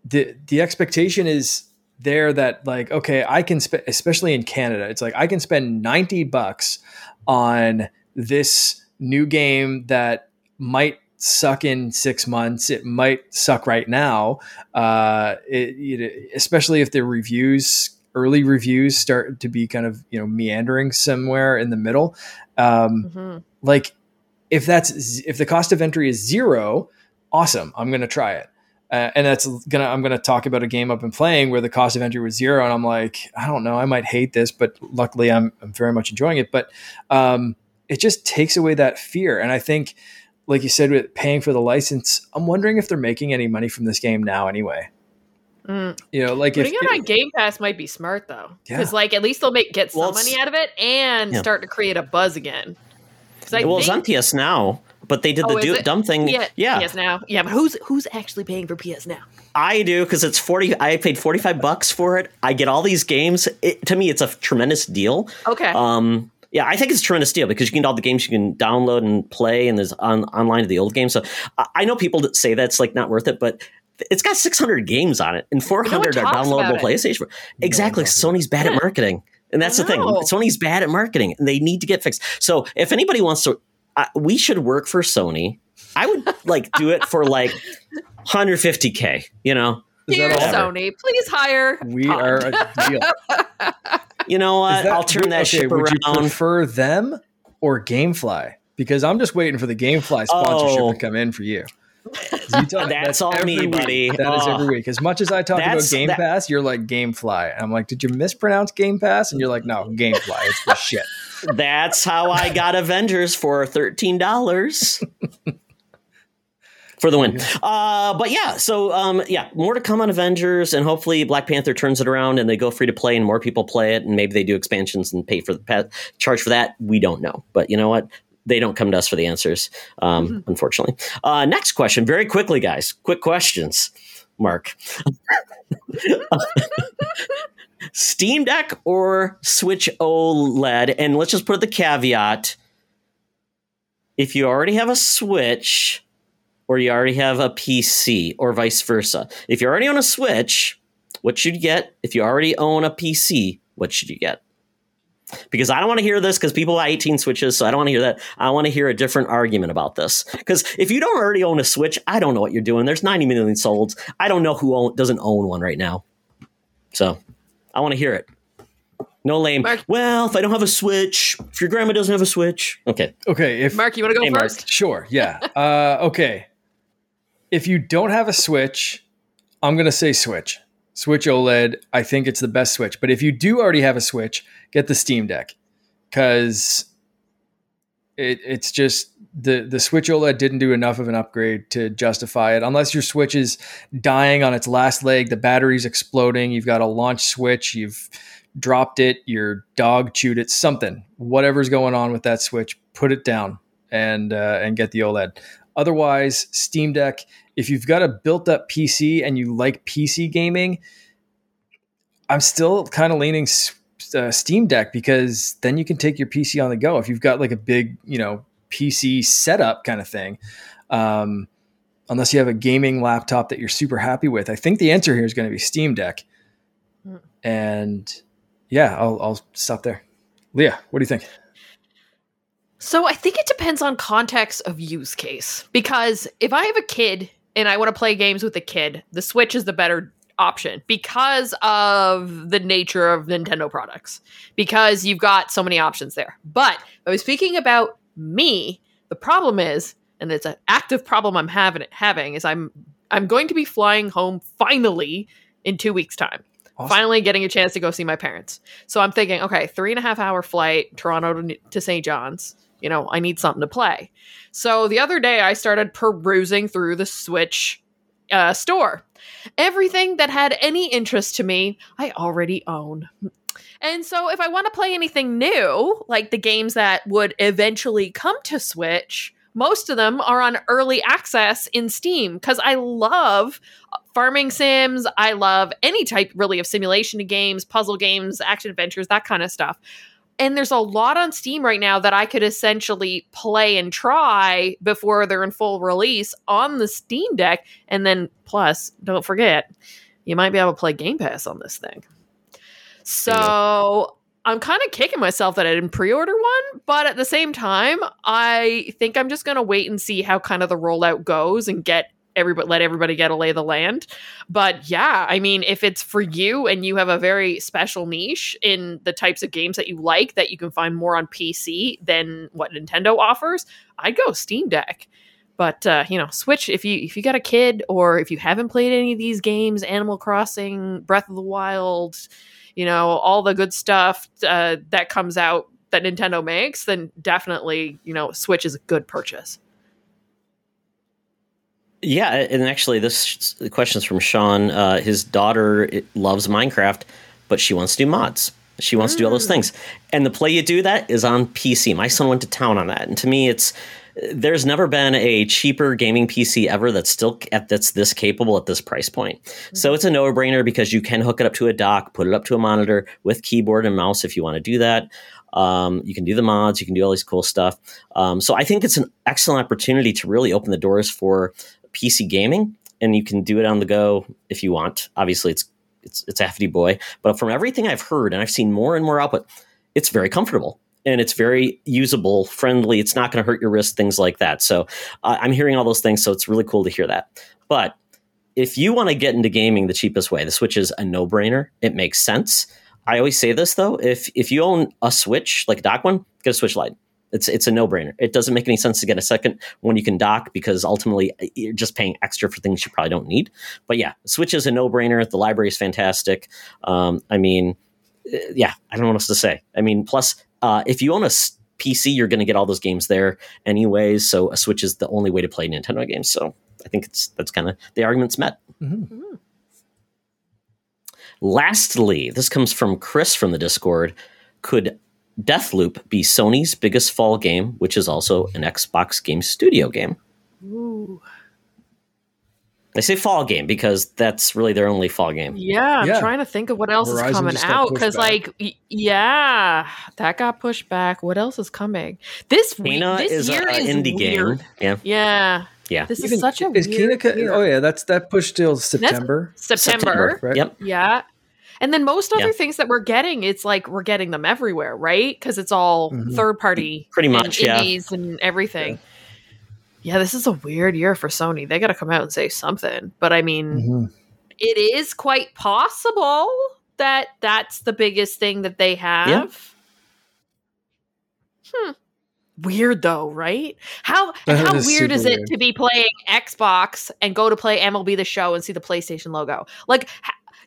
the the expectation is there that like okay I can spend especially in Canada it's like I can spend 90 bucks on this new game that might suck in six months it might suck right now uh it, it, especially if the reviews early reviews start to be kind of you know meandering somewhere in the middle um Mhm. like if that's if the cost of entry is zero awesome i'm gonna try it uh, and that's gonna i'm gonna talk about a game i've been playing where the cost of entry was zero and i'm like i don't know i might hate this but luckily i'm, I'm very much enjoying it but um, it just takes away that fear and i think like you said with paying for the license i'm wondering if they're making any money from this game now anyway Mm. you know like if Putting it on Game Pass might be smart though, Yeah. because like at least they'll make get some Well, money out of it and Yeah. start to create a buzz again. 'Cause I well, it's on PS Now, but they did Oh, the is du- dumb thing. Yeah, yeah, PS Now. Yeah, but who's who's actually paying for PS Now? I do because it's forty. I paid forty five bucks for it. I get all these games. It, to me, it's a tremendous deal. Okay. Um, yeah, I think it's a tremendous deal because you can get all the games you can download and play, and there's on online to the old games. So I, I know people that say that's like not worth it, but it's got 600 games on it, and 400 are downloadable. PlayStation. Exactly. talks Sony's bad at marketing, and that's I the thing. Sony's bad at marketing, and they need to get fixed. So if anybody wants to, uh, we should work for Sony. I would like do it for like 150k. You know. Is Dear? Sony, please hire. We Todd. are a deal. You know what? that- I'll turn that okay, ship would you prefer them or GameFly? Because I'm just waiting for the GameFly sponsorship Oh. to come in for you. You tell- That's all me, week. buddy. That is Oh. every week. As much as I talk about Game that- Pass, you're like GameFly. And I'm like, did you mispronounce Game Pass? And you're like, no, GameFly. It's the shit. That's how I got Avengers for thirteen dollars for the win. Uh, but yeah, so um, yeah, more to come on Avengers, and hopefully Black Panther turns it around and they go free to play, and more people play it, and maybe they do expansions and pay for the pa- charge for that. We don't know, but you know what? They don't come to us for the answers, um, unfortunately. Uh, next question, very quickly, guys. Quick questions, Mark. Steam Deck or Switch OLED? And let's just put the caveat if you already have a Switch or you already have a PC or vice versa. If you already own a Switch, what should you get? If you already own a PC, what should you get? Because I don't want to hear this because people buy 18 Switches, so I don't want to hear that. I want to hear a different argument about this. Because if you don't already own a Switch, I don't know what you're doing. There's 90 million sold. I don't know who own, doesn't own one right now. So I want to hear it. No lame. Mark- well, if I don't have a Switch, if your grandma doesn't have a Switch, okay. Okay. If Mark, you want to go Hey, Mark. first? Sure. Yeah. Uh, okay. If you don't have a Switch, I'm going to say Switch. Switch OLED. I think it's the best Switch. But if you do already have a Switch, get the Steam Deck because it, it's just the the Switch OLED didn't do enough of an upgrade to justify it. Unless your Switch is dying on its last leg, the battery's exploding. You've got a launch switch. You've dropped it. Your dog chewed it. Something. Whatever's going on with that Switch, put it down and uh, and get the OLED. Otherwise, Steam Deck. If you've got a built-up PC and you like PC gaming, I'm still kind of leaning uh, Steam Deck because then you can take your PC on the go. If you've got like a big, you know, PC setup kind of thing, um, unless you have a gaming laptop that you're super happy with, I think the answer here is going to be Steam Deck. Hmm. And yeah, I'll, I'll stop there. Leah, what do you think? So I think it depends on context of use case. Because if I have a kid and I want to play games with a kid, the Switch is the better option because of the nature of Nintendo products. Because you've got so many options there. But I was speaking about me. The problem is, and it's an active problem I'm having having, is I'm I'm going to be flying home finally in two weeks' time Awesome. finally getting a chance to go see my parents. So I'm thinking, okay, three and a half hour flight, Toronto to, to St. John's. You know, I need something to play. So the other day, I started perusing through the Switch uh, store. Everything that had any interest to me, I already own. And so if I want to play anything new, like the games that would eventually come to Switch, most of them are on early access in Steam because I love farming sims. I love any type really of simulation games, puzzle games, action adventures, that kind of stuff. And there's a lot on Steam right now that I could essentially play and try before they're in full release on the Steam Deck. And then, plus, don't forget, you might be able to play Game Pass on this thing. So I'm kind of kicking myself that I didn't pre-order one, but at the same time, I think I'm just gonna wait and see how kind of the rollout goes and get everybody let everybody get a lay the land. But yeah, I mean, if it's for you and you have a very special niche in the types of games that you like that you can find more on PC than what Nintendo offers, I'd go Steam Deck. But uh, you know, Switch if you if you got a kid or if you haven't played any of these games, Animal Crossing, Breath of the Wild, you know, all the good stuff uh, that comes out that Nintendo makes, then definitely, you know, Switch is a good purchase. Yeah, and actually, this the question's from Sean. Uh, his daughter loves Minecraft, but she wants to do mods. She wants to do all those things, and the play you do that is on PC. My son went to town on that, and to me, it's there's never been a cheaper gaming PC ever that's still at that's this capable at this price point. Mm-hmm. So it's a no-brainer because you can hook it up to a dock, put it up to a monitor with keyboard and mouse if you want to do that. Um, you can do the mods, you can do all these cool stuff. Um, so I think it's an excellent opportunity to really open the doors for PC gaming, and you can do it on the go if you want. Obviously, it's it's it's a hefty boy, but from everything I've heard and I've seen more and more output, it's very comfortable and it's very usable, friendly. It's not going to hurt your wrist, things like that. So uh, I'm hearing all those things, so it's really cool to hear that. But if you want to get into gaming the cheapest way, the Switch is a no brainer. It makes sense. I always say this though: if if you own a Switch like a dock one, get a Switch Lite. It's it's a no brainer. It doesn't make any sense to get a second one you can dock because ultimately uh, you're just paying extra for things you probably don't need. But yeah, Switch is a no brainer. The library is fantastic. Um, I mean, uh, yeah, I don't know what else to say. I mean, plus uh, if you own a PC, you're going to get all those games there anyways. So a Switch is the only way to play Nintendo games. So I think it's that's kind of the argument's met. Mm-hmm. Mm-hmm. Lastly, this comes from Chris from the Discord. Could Deathloop be Sony's biggest fall game, which is also an Xbox Game Studio game? Ooh. I say fall game because that's really their only fall game. Yeah, I'm yeah. trying to think of what else Horizon is coming out because, like, yeah, that got pushed back. What else is coming? This week? this is year an is indie weird. game. Yeah, yeah, yeah. This Even, is such a is weird Kena, oh, year. Oh yeah, that's that pushed till September. That's September. September right? Yep. Yeah. And then most other yeah. things that we're getting, it's like we're getting them everywhere, right? Because it's all mm-hmm. third party, pretty much, and indies and everything. Yeah yeah, this is a weird year for Sony. They got to come out and say something. But I mean, mm-hmm. it is quite possible that that's the biggest thing that they have. Yeah. Hmm. Weird though, right? How that how is weird is it weird. to be playing Xbox and go to play MLB the Show and see the PlayStation logo? Like,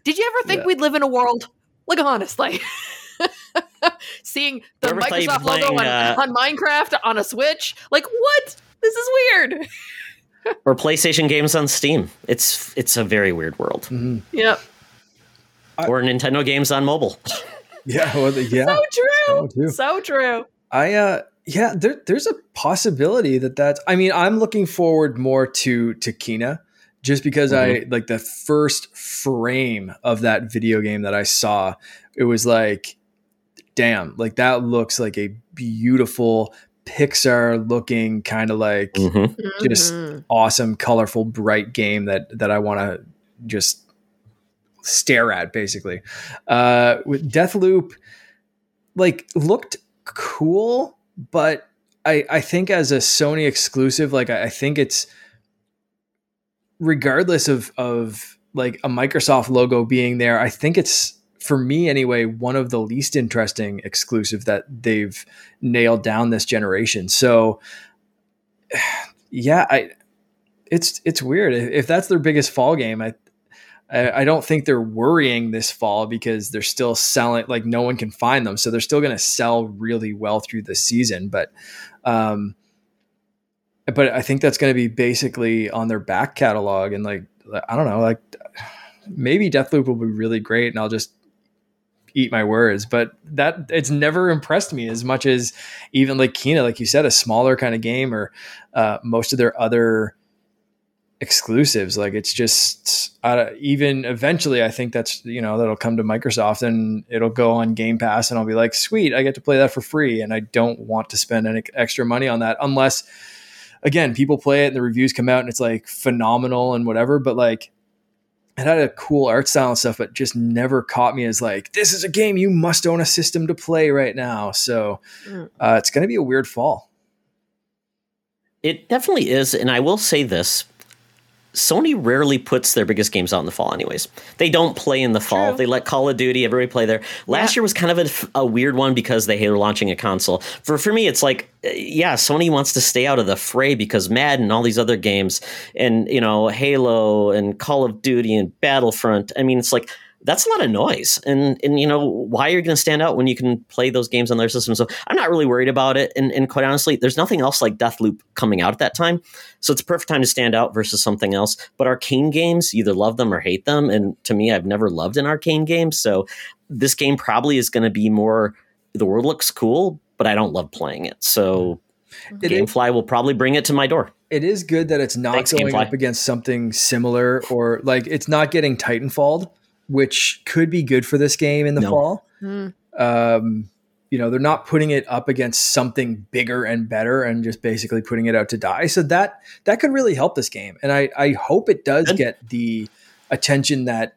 did you ever think yeah. we'd live in a world? Like, honestly. Seeing the Microsoft playing, logo on, uh, on Minecraft on a Switch, like what? this is weird. or PlayStation games on Steam. It's it's a very weird world. Mm-hmm. Yep. Or Nintendo games on mobile. Yeah, well, yeah. So true. So true. I uh yeah, there, there's a possibility that that's I mean, I'm looking forward more to to Kena just because mm-hmm. I like the first frame of that video game that I saw, it was like damn, like that looks like a beautiful Pixar looking kind of like mm-hmm. just mm-hmm. awesome, colorful, bright game that that I want to just stare at basically. Uh, with Deathloop, like looked cool, but I I think as a Sony exclusive, like I, I think it's regardless of of like a Microsoft logo being there, I think it's for me anyway, one of the least interesting exclusive that they've nailed down this generation. So yeah, I it's it's weird. If that's their biggest fall game, I I don't think they're worrying this fall because they're still selling like no one can find them. So they're still going to sell really well through the season. But, um, but I think that's going to be basically on their back catalog. And like, I don't know, like maybe Deathloop will be really great. And I'll just eat my words, but that it's never impressed me as much as even like Kena, like you said, a smaller kind of game or uh, most of their other exclusives. Like it's just uh, even eventually, I think that's you know that'll come to Microsoft and it'll go on Game Pass, and I'll be like, sweet, I get to play that for free, and I don't want to spend any extra money on that unless. Again, people play it and the reviews come out and it's like phenomenal and whatever, but like it had a cool art style and stuff, but just never caught me as like, this is a game you must own a system to play right now. So mm. uh, it's going to be a weird fall. It definitely is. And I will say this Sony rarely puts their biggest games out in the fall, anyways. They don't play in the fall. True. They let Call of Duty, everybody play there. Last yeah. year was kind of a, a, weird one because they were launching a console. For for me, it's like, uh, yeah, Sony wants to stay out of the fray because Madden and all these other games, and you know, Halo and Call of Duty and Battlefront. I mean, it's like that's a lot of noise. And and you know, why are you going to stand out when you can play those games on their system? So I'm not really worried about it. And, and quite honestly, there's nothing else like Deathloop coming out at that time. So it's a perfect time to stand out versus something else. But Arkane games, either love them or hate them. And to me, I've never loved an Arkane game. So this game probably is going to be more the world looks cool, but I don't love playing it. So mm-hmm. It is, GameFly will probably bring it to my door. it is good that it's not Thanks, going Gamefly. up against something similar or like it's not getting Titanfall, which could be good for this game in the No. fall. Hmm. um, you know, they're not putting it up against something bigger and better and just basically putting it out to die. So that that could really help this game. And I, I hope it does get the attention that,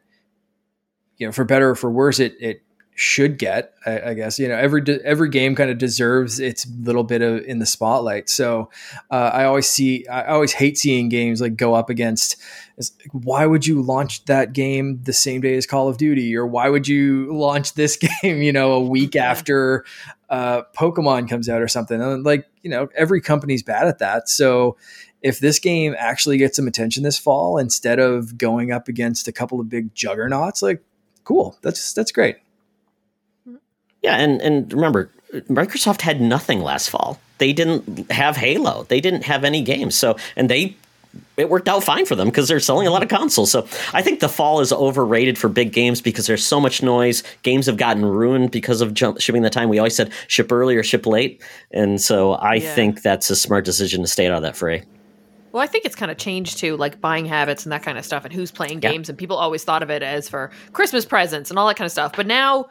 you know, for better or for worse, it it should get. I, I guess you know every every game kind of deserves its little bit of in the spotlight. So uh, I always see I always hate seeing games like go up against. it's like, Why would you launch that game the same day as Call of Duty, or why would you launch this game, you know, a week Yeah. after uh, Pokemon comes out or something? And like you know, every company's bad at that. So if this game actually gets some attention this fall instead of going up against a couple of big juggernauts, like cool, that's that's great. Yeah, and and remember, Microsoft had nothing last fall. They didn't have Halo. They didn't have any games. So, and they it worked out fine for them because they're selling a lot of consoles. So, I think the fall is overrated for big games because there's so much noise. Games have gotten ruined because of jump, shipping the time. We always said ship early or ship late, and so I Yeah. think that's a smart decision to stay out of that fray. Well, I think it's kind of changed too, like buying habits and that kind of stuff, and who's playing Yeah. games. And people always thought of it as for Christmas presents and all that kind of stuff. But now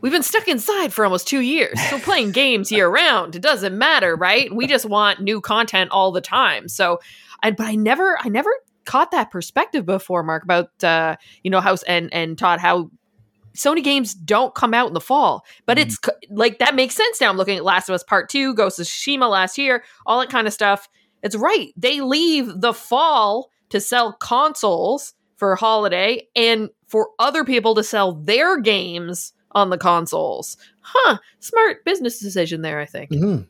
we've been stuck inside for almost two years, so playing games year round, it doesn't matter, right? We just want new content all the time. So, I, but I never, I never caught that perspective before, Mark, about uh, you know how and and Todd how. Sony games don't come out in the fall, but it's like that makes sense now. I'm looking at Last of Us Part 2, Ghost of Tsushima last year, all that kind of stuff. It's right. They leave the fall to sell consoles for holiday and for other people to sell their games on the consoles. Huh. Smart business decision there, I think. Mhm.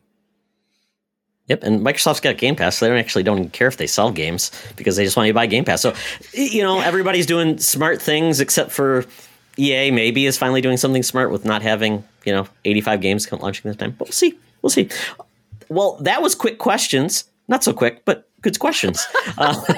Yep, and Microsoft's got Game Pass, so they don't actually don't even care if they sell games because they just want you to buy Game Pass. So, you know, everybody's doing smart things except for EA. Maybe is finally doing something smart with not having you know 85 games launching this time. But we'll see. We'll see. Well, that was quick questions. Not so quick, but good questions. uh,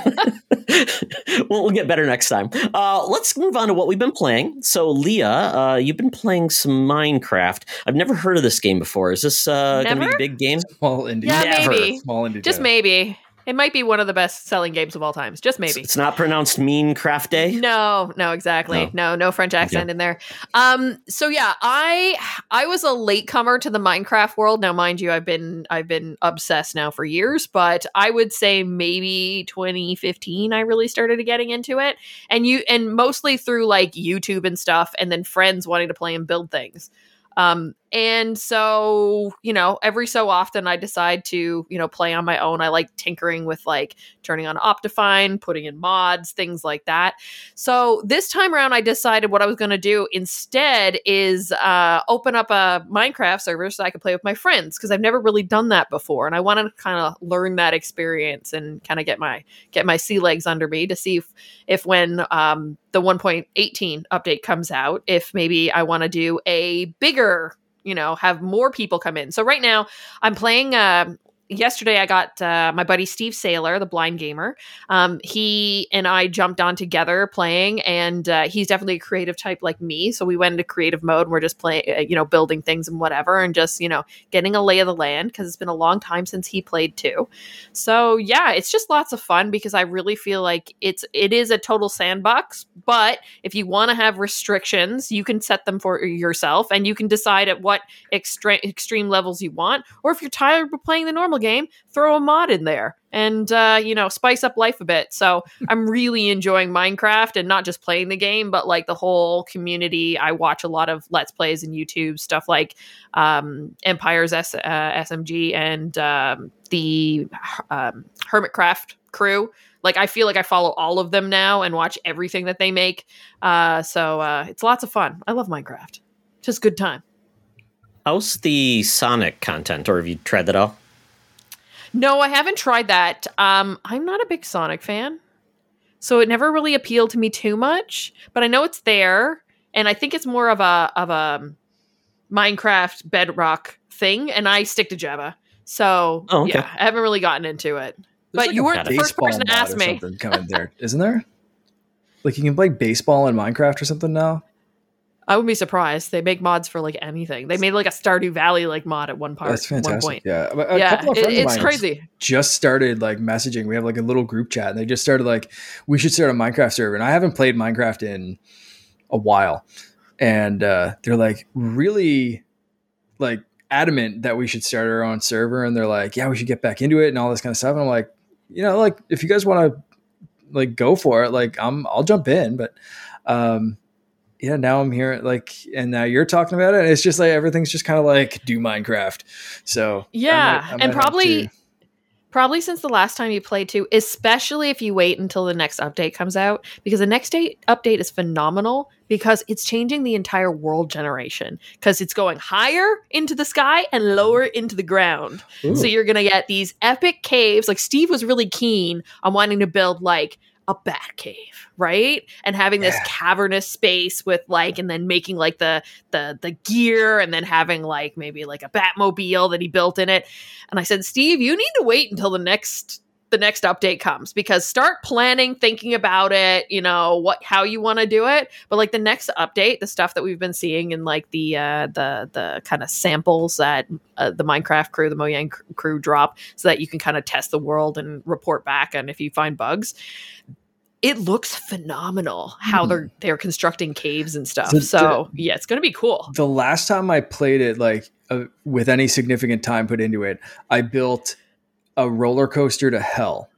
we'll, we'll get better next time. Uh, let's move on to what we've been playing. So, Leah, uh, you've been playing some Minecraft. I've never heard of this game before. Is this uh, going to be a big game? Small indie, Yeah, Never. maybe. small indie. Just title. maybe. It might be one of the best selling games of all times. Just maybe. It's not pronounced Mean Craft Day. No, no, exactly. No, no French accent in there. Um, so yeah, I I was a latecomer to the Minecraft world. Now, mind you, I've been I've been obsessed now for years, but I would say maybe 2015 I really started getting into it. And you and mostly through like YouTube and stuff, and then friends wanting to play and build things. Um, and so, you know, every so often I decide to, you know, play on my own. I like tinkering with like turning on Optifine, putting in mods, things like that. So this time around, I decided what I was going to do instead is uh, open up a Minecraft server so I could play with my friends because I've never really done that before, and I wanted to kind of learn that experience and kind of get my get my sea legs under me to see if if when um, the 1.18 update comes out, if maybe I want to do a bigger, you know, have more people come in. So right now, I'm playing. Uh, yesterday I got uh, my buddy Steve Saylor, the blind gamer. Um, he and I jumped on together playing, and uh, he's definitely a creative type like me. So we went into creative mode. And we're just playing, uh, you know, building things and whatever, and just you know, getting a lay of the land because it's been a long time since he played too. So yeah, it's just lots of fun because I really feel like it's it is a total sandbox. But if you want to have restrictions, you can set them for yourself, and you can decide at what extre- extreme levels you want. Or if you're tired of playing the normal game, throw a mod in there and uh, you know spice up life a bit. So I'm really enjoying Minecraft and not just playing the game, but like the whole community. I watch a lot of Let's Plays and YouTube stuff like um, Empire's S- uh, SMP and um, the um, Hermitcraft crew. Like I feel like I follow all of them now and watch everything that they make. Uh, so uh, it's lots of fun. I love Minecraft. Just good time. How's the Sonic content, or have you tried that all? No, I haven't tried that. Um, I'm not a big Sonic fan, so it never really appealed to me too much. But I know it's there, and I think it's more of a of a Minecraft Bedrock thing, and I stick to Java. So Oh, okay. yeah, I haven't really gotten into it. There's but like you weren't the first person to ask me. something Coming there, isn't there? Like you can play baseball in Minecraft or something now. I wouldn't be surprised. They make mods for like anything. They made like a Stardew Valley like mod at one part. That's One fantastic. point. Yeah, a yeah, couple of it- friends of it's mine crazy. Just started like messaging. We have like a little group chat, and they just started like, we should start a Minecraft server. And I haven't played Minecraft in a while, and uh, they're like really like adamant that we should start our own server. And they're like, yeah, we should get back into it and all this kind of stuff. And I'm like, you know, like if you guys want to like go for it, like I'm, I'll jump in. But um, yeah, now I'm here, like, and now you're talking about it. It's just like everything's just kind of like do Minecraft. So I Yeah, might- I might and probably probably since the last time you played too, especially if you wait until the next update comes out, because the next date update is phenomenal because it's changing the entire world generation because it's going higher into the sky and lower into the ground. So you're gonna get these epic caves. Like Steve was really keen on wanting to build like a bat cave, right? And having this Yeah. cavernous space with like, and then making like the the the gear, and then having like maybe like a Batmobile that he built in it. And I said, Steve, you need to wait until the next the next update comes because start planning, thinking about it, you know, what how you want to do it. But like the next update, the stuff that we've been seeing in like the uh the the kind of samples that uh, the Minecraft crew, the Mojang cr- crew drop so that you can kind of test the world and report back on if you find bugs. It looks phenomenal how Hmm. they're they're constructing caves and stuff. So So, yeah, it's going to be cool. the last time I played it, like uh, with any significant time put into it, I built a roller coaster to hell.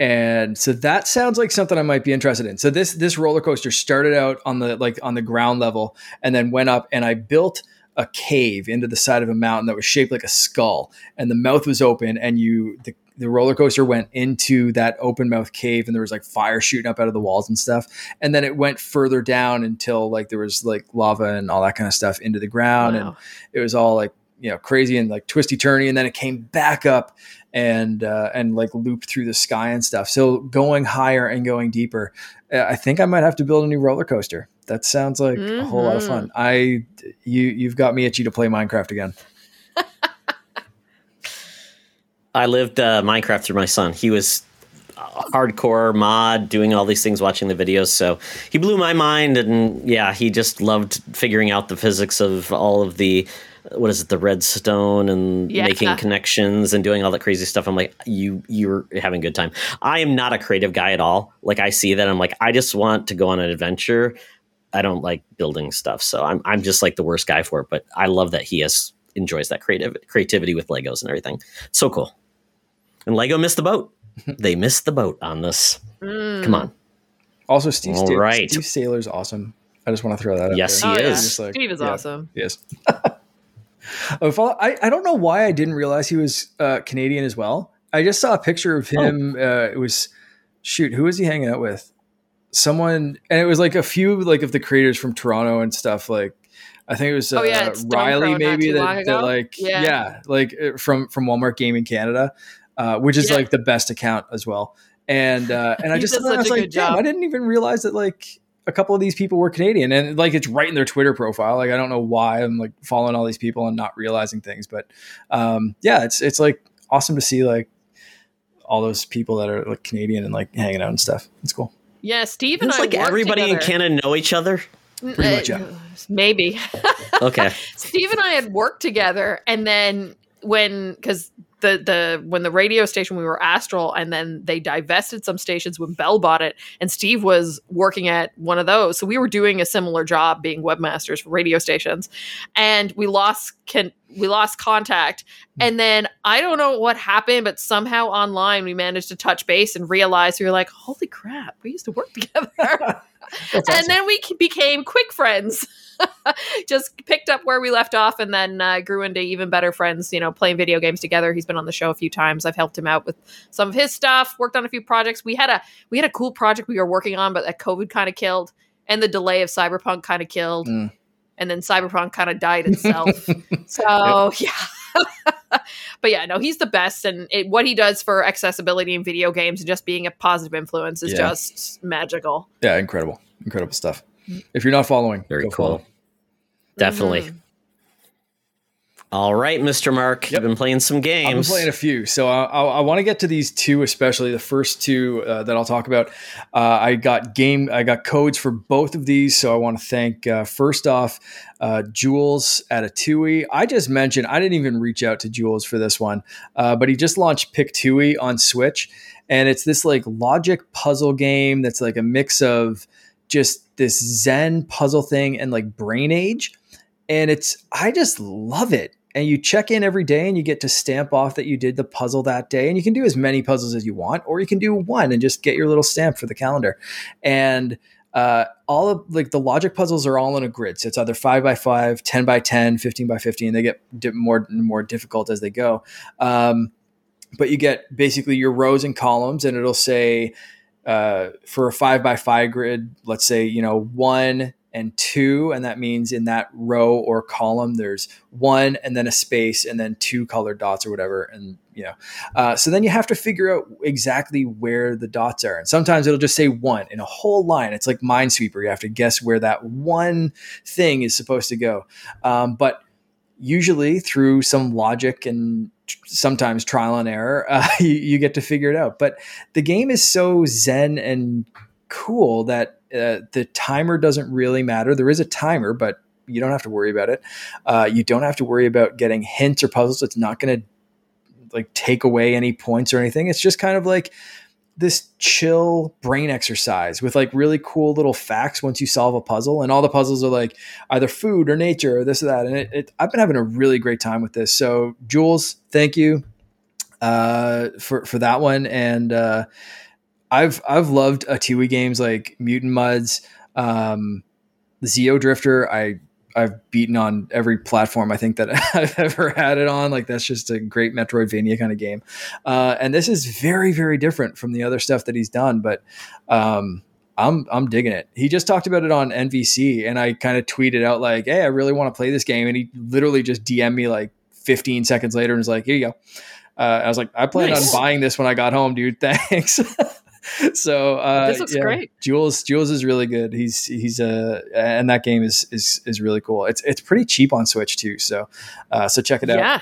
And so that sounds like something I might be interested in. So this this roller coaster started out on the like on the ground level and then went up and I built a cave into the side of a mountain that was shaped like a skull and the mouth was open and you the, the roller coaster went into that open mouth cave and there was like fire shooting up out of the walls and stuff. And then it went further down until like there was like lava and all that kind of stuff into the ground. And it was all like you know crazy and like twisty turny. And then it came back up and uh, and like looped through the sky and stuff. So going higher and going deeper uh, i think i might have to build a new roller coaster. That sounds like a whole lot of Mhm. fun. I you you've got me itchy to play minecraft again I lived uh, Minecraft through my son. He was hardcore mod, doing all these things, watching the videos. So he blew my mind, and yeah, he just loved figuring out the physics of all of the what is it, the redstone, and Yeah. making connections and doing all that crazy stuff. I'm like, you you're having a good time. I am not a creative guy at all. Like I see that, I'm like, I just want to go on an adventure. I don't like building stuff, so I'm I'm just like the worst guy for it. But I love that he has enjoys that creative creativity with Legos and everything. So cool. And Lego missed the boat. they missed the boat on this. Mm. Come on. also steve, All Steve, right. steve saylor's awesome i just want to throw that out Yes, there. he Oh, is. Just like- Steve is yeah. awesome. Yes. I, I I don't know why I didn't realize he was uh, Canadian as well. I just saw a picture of him. Uh, it was shoot, who was he hanging out with? Someone, and it was like a few like of the creators from Toronto and stuff. Like I think it was uh, Oh, yeah, it's Riley, maybe that, that like Yeah. yeah. like uh, from from Walmart Gaming Canada, uh, which is Yeah. like the best account as well. And uh, and I just does thought- I was a like, good damn, job. I didn't even realize that like a couple of these people were Canadian, and like it's right in their Twitter profile. Like I don't know why I'm like following all these people and not realizing things, but um, yeah, it's it's like awesome to see like all those people that are like Canadian and like hanging out and stuff. It's cool. Yeah, Steve and It's I like worked everybody in. Canada know each other. Pretty much, Uh, yeah. Maybe. Okay. Steve and I had worked together, and then when because the the when the radio station we were Astral, and then they divested some stations when Bell bought it, and Steve was working at one of those, so we were doing a similar job being webmasters for radio stations, and we lost can we lost contact, hmm. and then I don't know what happened, but somehow online we managed to touch base and realize we were like, holy crap, we used to work together. And awesome. then we became quick friends. Just picked up where we left off and then uh, grew into even better friends you know playing video games together. He's been on the show a few times. I've helped him out with some of his stuff worked on a few projects. We had a we had a cool project we were working on but that covid kind of killed and the delay of cyberpunk kind of killed Mm. and then cyberpunk kind of died itself. So yeah. But yeah no he's the best and it, what he does for accessibility in video games and just being a positive influence is Yeah. just magical. Yeah, incredible, incredible stuff. If you're not following, Very go cool. follow. Definitely. Mhm. All right, Mr. Mark, you've been playing some games. I've been playing a few, so I, I, I want to get to these two, especially the first two uh, that I'll talk about. Uh, I got game, I got codes for both of these, so I want to thank uh, first off uh, Jools at Atooi. I just mentioned I didn't even reach out to Jools for this one, uh, but he just launched Pictooi on Switch, and it's this like logic puzzle game that's like a mix of just this Zen puzzle thing and like Brain Age, and it's I just love it. And you check in every day and you get to stamp off that you did the puzzle that day. And you can do as many puzzles as you want or you can do one and just get your little stamp for the calendar. And uh, all of like the logic puzzles are all in a grid. So it's either 5 by 5 10 by 10 15 by 15 they get more more difficult as they go. Um, but you get basically your rows and columns and it'll say uh, for a 5 by 5 grid let's say you know one and two. And that means in that row or column, there's one and then a space and then two colored dots or whatever. And, you know, uh, so then you have to figure out exactly where the dots are. And sometimes it'll just say one in a whole line. It's like Minesweeper. You have to guess where that one thing is supposed to go. Um, but usually through some logic and sometimes trial and error, uh, you, you, get to figure it out. But the game is so zen and cool that uh, the timer doesn't really matter. There is a timer, but you don't have to worry about it. Uh, you don't have to worry about getting hints or puzzles. It's not going to like take away any points or anything. It's just kind of like this chill brain exercise with like really cool little facts once you solve a puzzle and all the puzzles are like either food or nature or this or that and it, it, i've been having a really great time with this. So jools thank you uh, for for that one and uh, I've I've loved Atooi games like Mutant Mudds, um, Xeodrifter. I I've beaten on every platform I think that I've ever had it on. Like that's just a great Metroidvania kind of game. Uh, and this is very very different from the other stuff that he's done. But um, I'm I'm digging it. He just talked about it on NVC, and I kind of tweeted out like, "Hey, I really want to play this game," and he literally just DM'd me like 15 seconds later and was like, "Here you go." Uh, I was like, "I planned nice. on buying this when I got home, dude. Thanks." so uh, this looks yeah, great. Jools Jools is really good. He's he's uh and that game is is is really cool. It's it's pretty cheap on Switch too. So uh, so check it out. Yeah.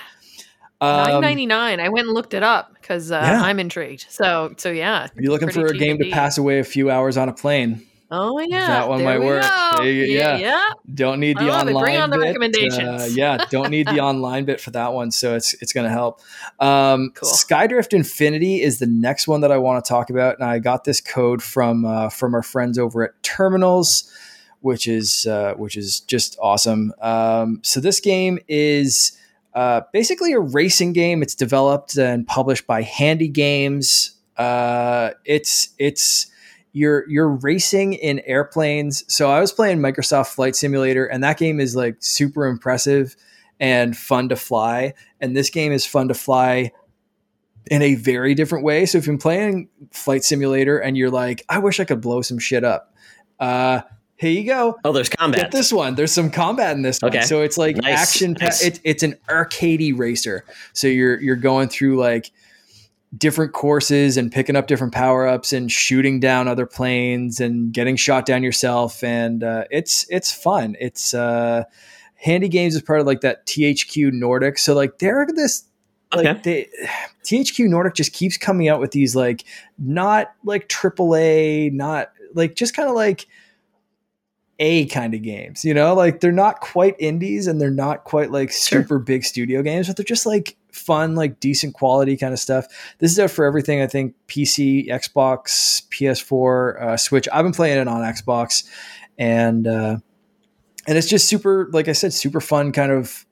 Um, Nine ninety nine. I went and looked it up because uh, yeah. I'm intrigued. So so yeah. You're looking for a game indeed. to pass away a few hours on a plane. Oh yeah, that one might work. Yeah, yeah. Don't need the online. Bring on the bit. recommendations. Uh, yeah, don't need the online bit for that one. So it's it's going to help. Um, cool. Skydrift Infinity is the next one that I want to talk about, and I got this code from uh, from our friends over at Terminals, which is uh, which is just awesome. Um, so this game is. Uh, basically, a racing game. It's developed and published by Handy Games. Uh, it's it's you're you're racing in airplanes. So I was playing Microsoft Flight Simulator, and that game is like super impressive and fun to fly. And this game is fun to fly in a very different way. So if you're playing Flight Simulator and you're like, I wish I could blow some shit up, uh, here you go. Oh, there's combat. Get this one. There's some combat in this okay. one. So it's like nice. action. Nice. It, it's an arcadey racer. So you're you're going through like different courses and picking up different power ups and shooting down other planes and getting shot down yourself. And uh, it's it's fun. It's uh, Handy Games is part of like that THQ Nordic. So like they're this like okay. they THQ Nordic just keeps coming out with these like not like AAA, not like just kind of like a kind of games, you know, like they're not quite indies and they're not quite like super sure. big studio games, but they're just like fun, like decent quality kind of stuff. This is out for everything. I think PC, Xbox, PS4, uh, Switch. I've been playing it on Xbox, and uh, and it's just super. Like I said, super fun kind of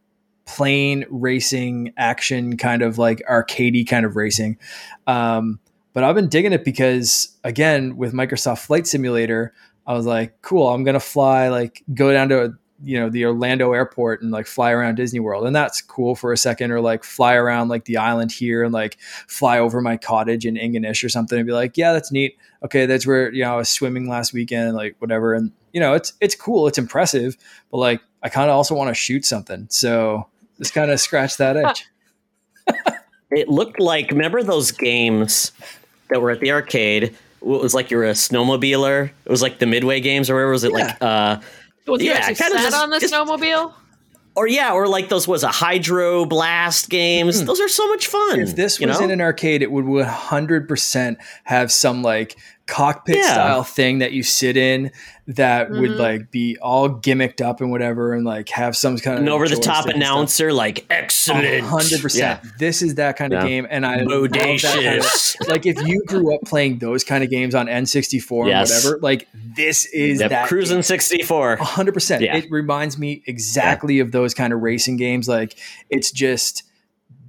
plane racing action kind of like arcadey kind of racing. Um, but I've been digging it because again with Microsoft Flight Simulator, I was like, cool, I'm gonna fly, like go down to you know the Orlando airport and like fly around Disney World, and that's cool for a second, or like fly around like the island here and like fly over my cottage in Ingonish or something, and be like, yeah, that's neat. Okay, that's where you know I was swimming last weekend, like whatever, and you know it's it's cool, it's impressive, but like I kind of also want to shoot something, so just kind of scratch that itch. it looked like remember those games that were at the arcade it was like you're a snowmobiler. It was like the Midway games or whatever. Was it yeah. like? uh Was yeah, kind of just, on the just, snowmobile? or yeah, or like those was a Hydro Blast games. Mm-hmm. Those are so much fun. If this was know? in an arcade, it would 100% have some like cockpit Yeah. style thing that you sit in that would Mhm. like be all gimmicked up and whatever and like have some kind of an over the top joystick stuff. announcer, like excellent, hundred percent. This is that kind of Yeah. game, and I love that kind of- like if you grew up playing those kind of games on N64 Yes. and whatever, like this is Yep, that cruising sixty four. hundred percent. Yeah. It reminds me exactly of those kind of racing games. Like it's just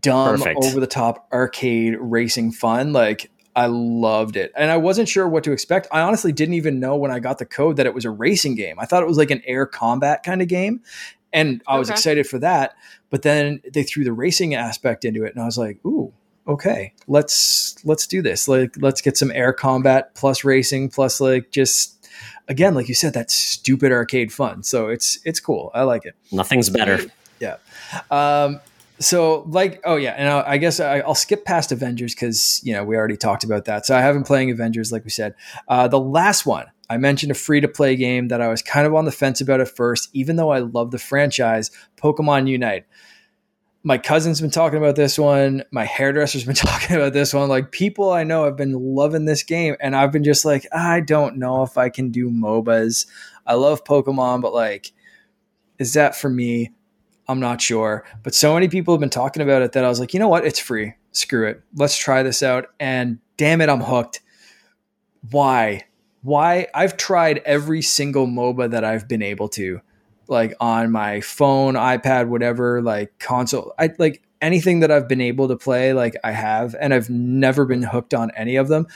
dumb, Perfect. over the top arcade racing fun. Like I loved it, and I wasn't sure what to expect. I honestly didn't even know when I got the code that it was a racing game. I thought it was like an air combat kind of game, and I was Okay. excited for that. But then they threw the racing aspect into it, and I was like, ooh. Okay, let's let's do this. Like, let's get some air combat plus racing plus like just again, like you said, that stupid arcade fun. So it's it's cool. I like it. Nothing's better. Yeah. Um, so like, oh yeah, and I, I guess I, I'll skip past Avengers because you know we already talked about that. So I haven't playing Avengers, like we said. Uh, the last one I mentioned a free to play game that I was kind of on the fence about at first, even though I love the franchise, Pokemon Unite. My cousin's been talking about this one. My hairdresser's been talking about this one. Like people I know have been loving this game, and I've been just like, I don't know if I can do MOBAs. I love Pokemon, but like, is that for me? I'm not sure. But so many people have been talking about it that I was like, you know what? It's free. Screw it. Let's try this out. And damn it, I'm hooked. Why? Why? I've tried every single MOBA that I've been able to, like on my phone, iPad, whatever, like console. I like anything that I've been able to play, like I have, and I've never been hooked on any of them.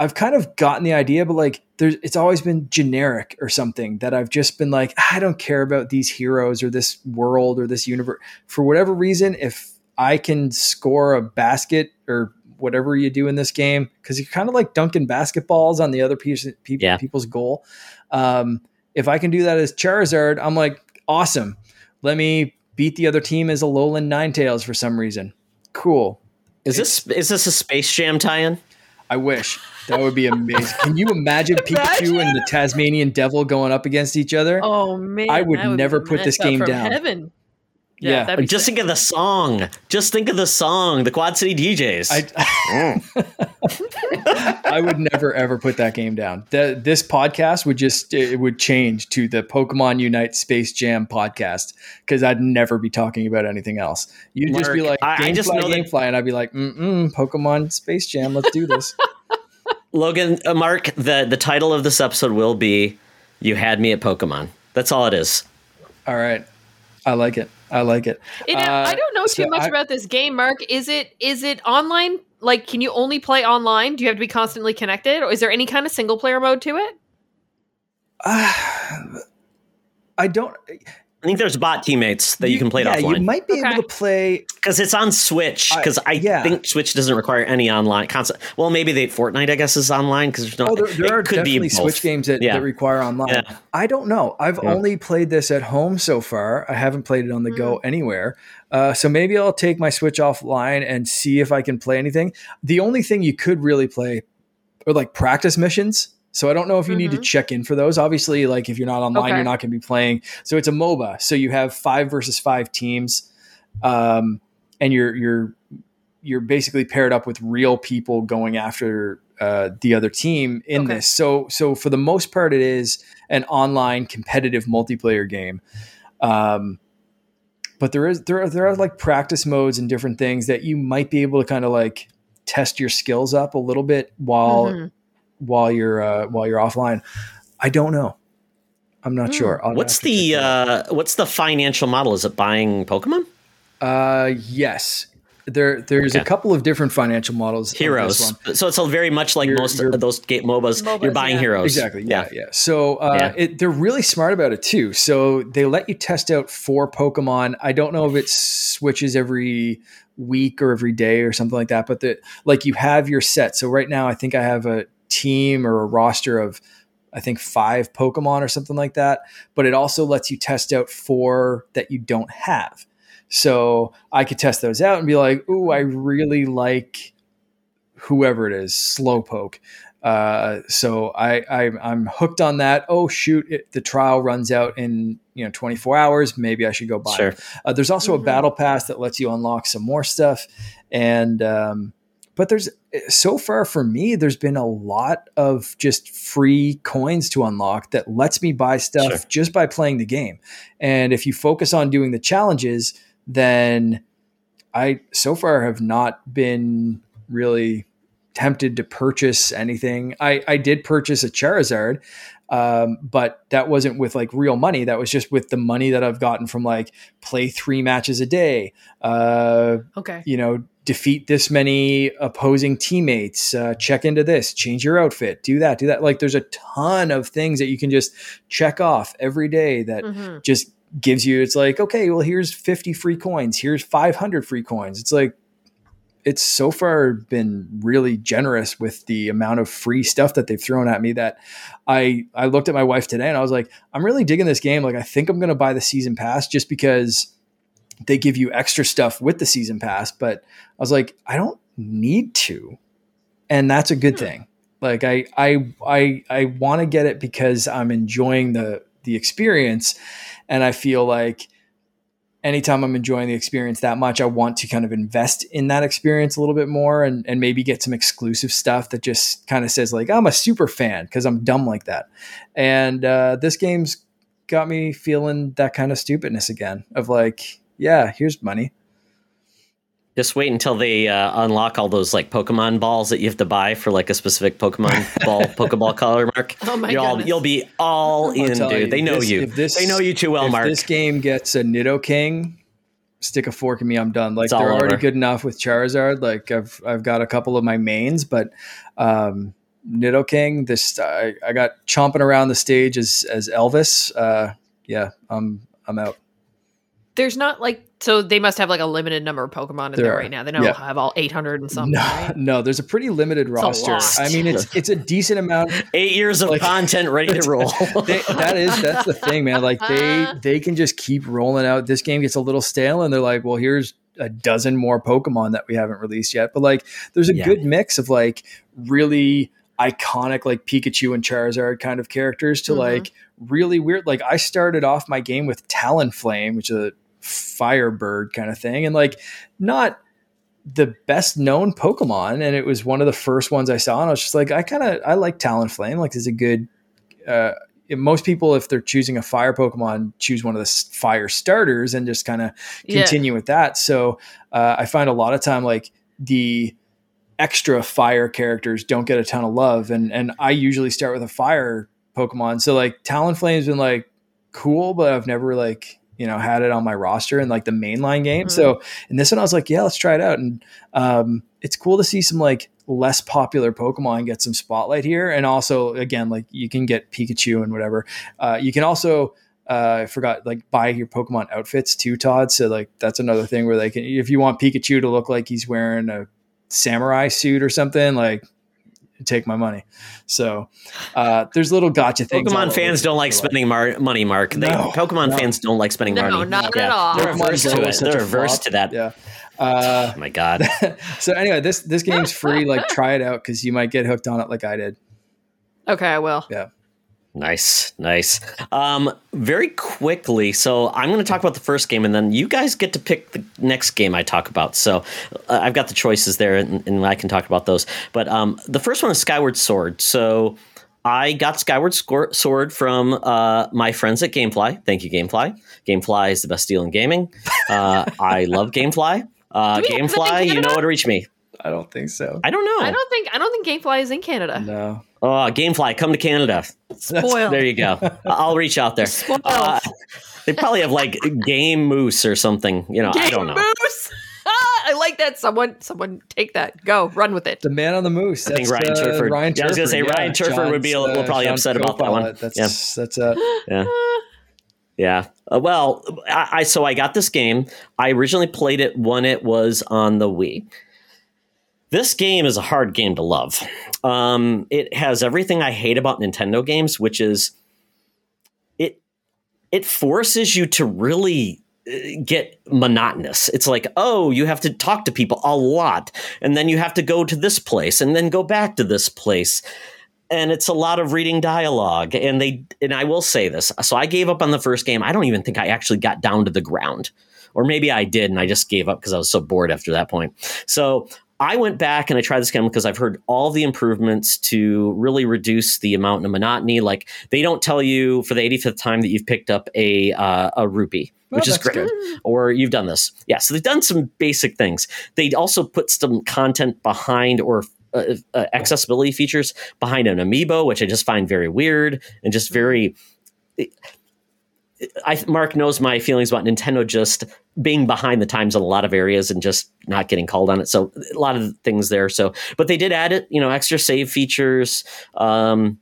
I've kind of gotten the idea, but like there's it's always been generic or something that I've just been like, I don't care about these heroes or this world or this universe. For whatever reason, if I can score a basket or whatever you do in this game, because you're kind of like dunking basketballs on the other piece, people, Yeah. people's goal. Um, if I can do that as Charizard, I'm like, awesome. Let me beat the other team as a Alolan Ninetales for some reason. Cool. Is this is this a Space Jam tie-in? I wish that would be amazing. Can you imagine Pikachu and the Tasmanian Devil going up against each other? Oh man, I would that never put this game down. Heaven. Yeah. that'd be Just sick. think of the song. Just think of the song. The Quad City DJs. I, I would never ever put that game down. The, this podcast would just it would change to the Pokemon Unite Space Jam podcast because I'd never be talking about anything else. You'd just be Mark, like, I- I Gamefly, just know that- Gamefly, and I'd be like, mm Pokemon Space Jam, let's do this. Logan, uh, Mark, the the title of this episode will be "You Had Me at Pokemon." That's all it is. All right, I like it. I like it. Uh, I don't know too so much I- about this game, Mark. Is it is it online? Like, can you only play online? Do you have to be constantly connected, or is there any kind of single player mode to it? Uh, I don't. I think there's bot teammates that you, can play it yeah, offline you might be Okay. able to play. because it's on Switch. I- Because I, yeah. think Switch doesn't require any online constant. Well, maybe they Fortnite, I guess, is online because there's no. Oh, there, there it are could be definitely both. Switch games that, Yeah. that require online. Yeah. I don't know. I've Yeah. only played this at home so far. I haven't played it on the go anywhere. Uh, so maybe I'll take my Switch offline and see if I can play anything. The only thing you could really play are like practice missions. So I don't know if you need to Mhm. check in for those. Obviously, like if you're not online, Okay. you're not going to be playing. So it's a MOBA. So you have five versus five teams, um, and you're you're you're basically paired up with real people going after uh, the other team in Okay. this. So so for the most part, it is an online competitive multiplayer game. Um, but there is there are, there are like practice modes and different things that you might be able to kind of like test your skills up a little bit while Mhm. While you're uh, while you're offline. I don't know. I'm not Hmm. sure. I'll What's have to check the uh, what's the financial model? Is it buying Pokemon? Uh, yes. There, there's a couple of different financial models. Heroes. one. So it's all very much like You're- most you're- of those game MOBAs. MOBAs, you're buying yeah. heroes. Exactly. Yeah. Yeah. So uh, Yeah. It, they're really smart about it too. So they let you test out four Pokemon. I don't know if it switches every week or every day or something like that, but the, like you have your set. So right now, I think I have a team or a roster of, I think five Pokemon or something like that. But it also lets you test out four that you don't have. So I could test those out and be like, "Ooh, I really like whoever it is, Slowpoke." Uh, so I, I I'm hooked on that. Oh shoot, it, the trial runs out in you know 24 hours. Maybe I should go buy. Sure. It. Uh, there's also Mhm. a battle pass that lets you unlock some more stuff, and um, but there's so far for me, there's been a lot of just free coins to unlock that lets me buy stuff Sure. just by playing the game. And if you focus on doing the challenges, then I so far have not been really tempted to purchase anything. I, I did purchase a Charizard, um, but that wasn't with like real money. That was just with the money that I've gotten from like play three matches a day, uh, Okay. you know, defeat this many opposing teammates, uh, check into this, change your outfit, do that, do that. Like there's a ton of things that you can just check off every day that Mhm. just gives you it's like okay well here's 50 free coins here's 500 free coins it's like it's so far been really generous with the amount of free stuff that they've thrown at me that i i looked at my wife today and i was like i'm really digging this game like i think i'm going to buy the season pass just because they give you extra stuff with the season pass but i was like i don't need to and that's a good Hmm. thing like i i i i want to get it because i'm enjoying the the experience and I feel like anytime I'm enjoying the experience that much, I want to kind of invest in that experience a little bit more and, and maybe get some exclusive stuff that just kind of says like, I'm a super fan because I'm dumb like that. And uh, this game's got me feeling that kind of stupidness again of like, yeah, here's money. Just wait until they uh, unlock all those like Pokemon balls that you have to buy for like a specific Pokemon ball, Pokeball color, Mark. Oh my you'll, all, you'll be all I'll in, dude. you, they know this- you. if this- they know you too well, if Mark. this game gets a Nidoking, stick a fork in me, I'm done. Like It's they're already over. good enough with Charizard. Like I've I've got a couple of my mains, but um Nidoking, this I, I got chomping around the stage as as Elvis. Uh yeah, I'm I'm out. There's not like so they must have like a limited number of Pokemon in there, There right now. They don't Yeah. have all 800 and something. no, right? no, there's a pretty limited a roster. lot. I mean, it's it's a decent amount. Eight years of Like- content ready to roll. They, that is that's the thing, man. Like they they can just keep rolling out. This game gets a little stale, and they're like, well, here's a dozen more Pokemon that we haven't released yet. But like, there's a Yeah. good mix of like really iconic like Pikachu and Charizard kind of characters to Mhm. like really weird. Like I started off my game with Talonflame, which is a firebird kind of thing, and like not the best known Pokemon, and it was one of the first ones I saw, and I was just like, I kind of I like Talonflame. Like, it's a good. Uh, most people, if they're choosing a fire Pokemon, choose one of the fire starters and just kind of Yeah. continue with that. So uh, I find a lot of time like the extra fire characters don't get a ton of love, and and I usually start with a fire Pokemon. So like Talonflame's been like cool, but I've never like you know had it on my roster in like the mainline game. Mhm. So in this one, I was like, yeah, let's try it out, and um, it's cool to see some like less popular Pokemon get some spotlight here, and also again like you can get Pikachu and whatever. Uh, you can also uh, I forgot like buy your Pokemon outfits too, Todd. So like that's another thing where they can if you want Pikachu to look like he's wearing a samurai suit or something, like take my money. So uh, there's little gotcha things. Pokemon fans don't like spending mar- money, Mark. They, No, Pokemon no. fans don't like spending No, money. not at all. They're Pokemon averse to it. They're a averse to that. Yeah. Uh, Oh my god. so anyway, this this game's free. Like try it out because you might get hooked on it like I did. Okay, I will. Nice, nice. Um, very quickly, so I'm going to talk about the first game, and then you guys get to pick the next game I talk about. So uh, I've got the choices there, and, and I can talk about those. But um, the first one is Skyward Sword. So I got Skyward Sword from uh, my friends at GameFly. Thank you, GameFly. GameFly is the best deal in gaming. Uh, I love GameFly. Uh, Do we have them in GameFly, you know Canada? where to reach me. I don't think so. I don't know. I don't think I don't think GameFly is in Canada. No. Oh, GameFly, come to Canada. Spoiled. There you go. I'll reach out there. Spoiled. Uh, they probably have like Game Moose or something. You know, I don't know. Moose. Ah, I like that. Someone, someone, take that. Go run with it. The man on the moose. I think Ryan uh, Turford. Ryan Yeah, I was gonna Turford, say Ryan Turford would be a- little will probably John's upset about that one. co-pilot. That's that's uh, Yeah. Yeah. Uh, well, I, I so I got this game. I originally played it when it was on the Wii. This game is a hard game to love. Um, it has everything I hate about Nintendo games, which is it it forces you to really get monotonous. It's like, oh, you have to talk to people a lot, and then you have to go to this place, and then go back to this place. And it's a lot of reading dialogue. And they and I will say this. So I gave up on the first game. I don't even think I actually got down to the ground. Or maybe I did and I just gave up because I was so bored after that point. So I went back and I tried this game because I've heard all the improvements to really reduce the amount of monotony. Like they don't tell you for the 85th time that you've picked up a uh, a rupee, which is great, good. or you've done this. Yeah, so they've done some basic things. They also put some content behind or uh, uh, accessibility features behind an amiibo, which I just find very weird and just very. I, Mark knows my feelings about Nintendo just being behind the times in a lot of areas and just not getting called on it. So a lot of things there. So, but they did add it, you know, extra save features. Um,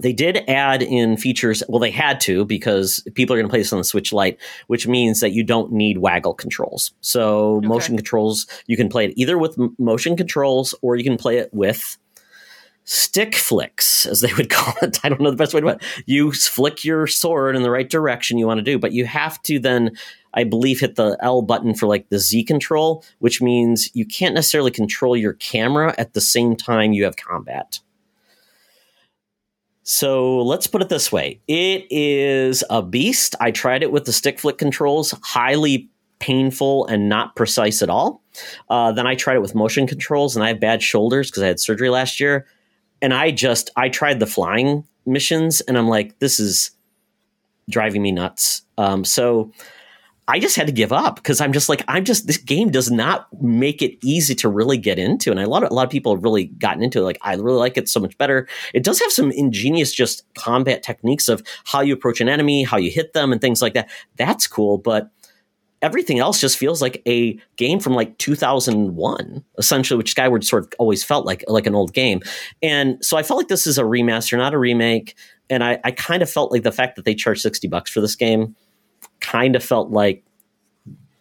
they did add in features. Well, they had to because people are going to play this on the Switch Lite, which means that you don't need waggle controls. So okay. motion controls, you can play it either with motion controls or you can play it with stick flicks, as they would call it. I don't know the best way to put it. You flick your sword in the right direction you want to do, but you have to then, I believe, hit the L button for like the Z control, which means you can't necessarily control your camera at the same time you have combat. So let's put it this way it is a beast. I tried it with the stick flick controls, highly painful and not precise at all. Uh, then I tried it with motion controls, and I have bad shoulders because I had surgery last year and I just I tried the flying missions, and I'm like, this is driving me nuts. Um, so I just had to give up because I'm just like I'm just this game does not make it easy to really get into, and a lot of a lot of people have really gotten into it. Like I really like it so much better. It does have some ingenious just combat techniques of how you approach an enemy, how you hit them, and things like that. That's cool, but everything else just feels like a game from like 2001 essentially which skyward sort of always felt like like an old game and so i felt like this is a remaster not a remake and i, I kind of felt like the fact that they charged 60 bucks for this game kind of felt like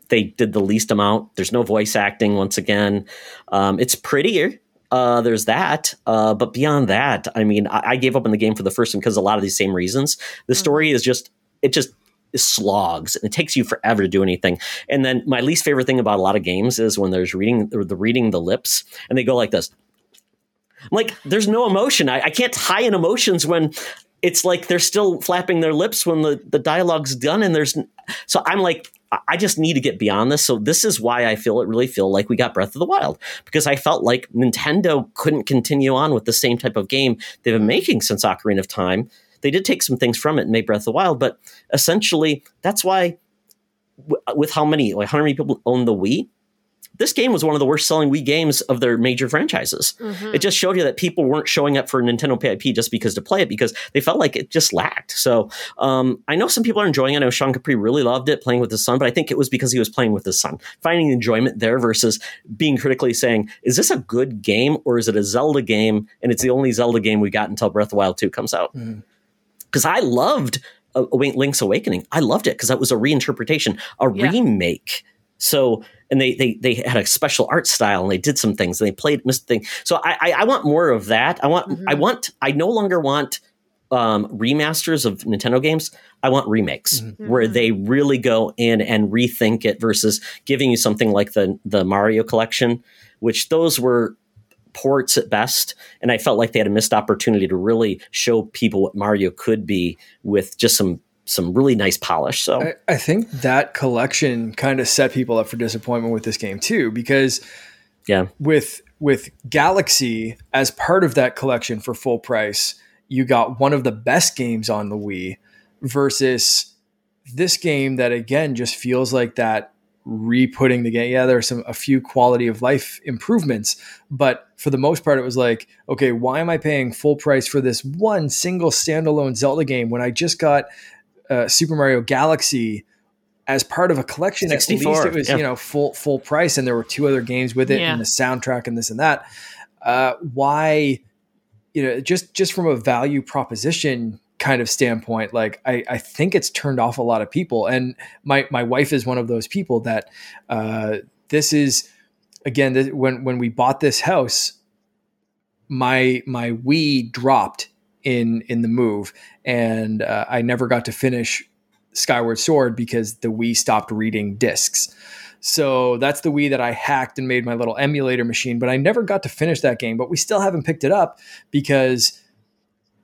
they did the least amount there's no voice acting once again um, it's prettier uh, there's that. Uh, but beyond that, I mean, I, I, gave up on the game for the first one because a lot of these same reasons. The mm-hmm. story is just, it just slogs and it takes you forever to do anything. And then my least favorite thing about a lot of games is when there's reading the reading the lips and they go like this. I'm like, there's no emotion. I, I can't tie in emotions when it's like they're still flapping their lips when the, the dialogue's done and there's so I'm like I just need to get beyond this. So this is why I feel it really feel like we got Breath of the Wild because I felt like Nintendo couldn't continue on with the same type of game they've been making since Ocarina of Time they did take some things from it and made Breath of the Wild, but essentially that's why w- with how many like how many people own the Wii, this game was one of the worst selling Wii games of their major franchises. Mm-hmm. It just showed you that people weren't showing up for Nintendo PIP just because to play it because they felt like it just lacked. So um, I know some people are enjoying it. I know Sean Capri really loved it playing with his son, but I think it was because he was playing with his son, finding enjoyment there versus being critically saying, "Is this a good game or is it a Zelda game?" And it's the only Zelda game we got until Breath of the Wild Two comes out. Mm-hmm because I loved uh, Link's Awakening. I loved it because that was a reinterpretation, a yeah. remake. So and they they they had a special art style and they did some things and they played missed thing. So I, I, I want more of that. I want mm-hmm. I want I no longer want um, remasters of Nintendo games. I want remakes mm-hmm. where they really go in and rethink it versus giving you something like the the Mario collection, which those were ports at best. And I felt like they had a missed opportunity to really show people what Mario could be with just some some really nice polish. So I, I think that collection kind of set people up for disappointment with this game too, because yeah, with with Galaxy as part of that collection for full price, you got one of the best games on the Wii versus this game that again just feels like that re-putting the game. Yeah, there are some a few quality of life improvements, but for the most part, it was like, okay, why am I paying full price for this one single standalone Zelda game when I just got uh, Super Mario Galaxy as part of a collection? 64, At least it was yeah. you know full full price, and there were two other games with it, yeah. and the soundtrack and this and that. Uh, why? You know, just just from a value proposition kind of standpoint, like I, I think it's turned off a lot of people. And my my wife is one of those people that uh, this is again this, when when we bought this house, my my Wii dropped in in the move, and uh, I never got to finish Skyward Sword because the Wii stopped reading discs. So that's the Wii that I hacked and made my little emulator machine, but I never got to finish that game. But we still haven't picked it up because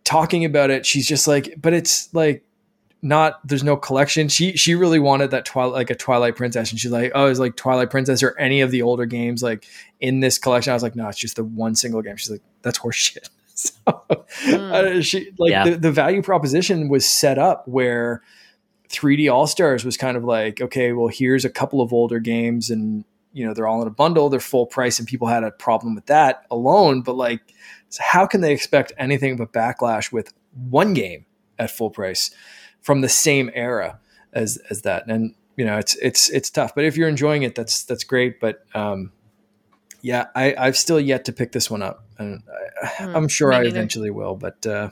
talking about it, she's just like, but it's like not there's no collection. She she really wanted that twilight like a Twilight Princess, and she's like, oh, it's like Twilight Princess or any of the older games like in this collection. I was like, no, it's just the one single game. She's like, that's horseshit. So mm. uh, she like yeah. the, the value proposition was set up where 3D All Stars was kind of like, okay, well, here's a couple of older games, and you know they're all in a bundle, they're full price, and people had a problem with that alone. But like, so how can they expect anything but backlash with one game at full price? from the same era as as that. And you know, it's it's it's tough. But if you're enjoying it, that's that's great. But um, yeah, I, I've still yet to pick this one up, and I, mm, I'm sure I eventually will. But uh,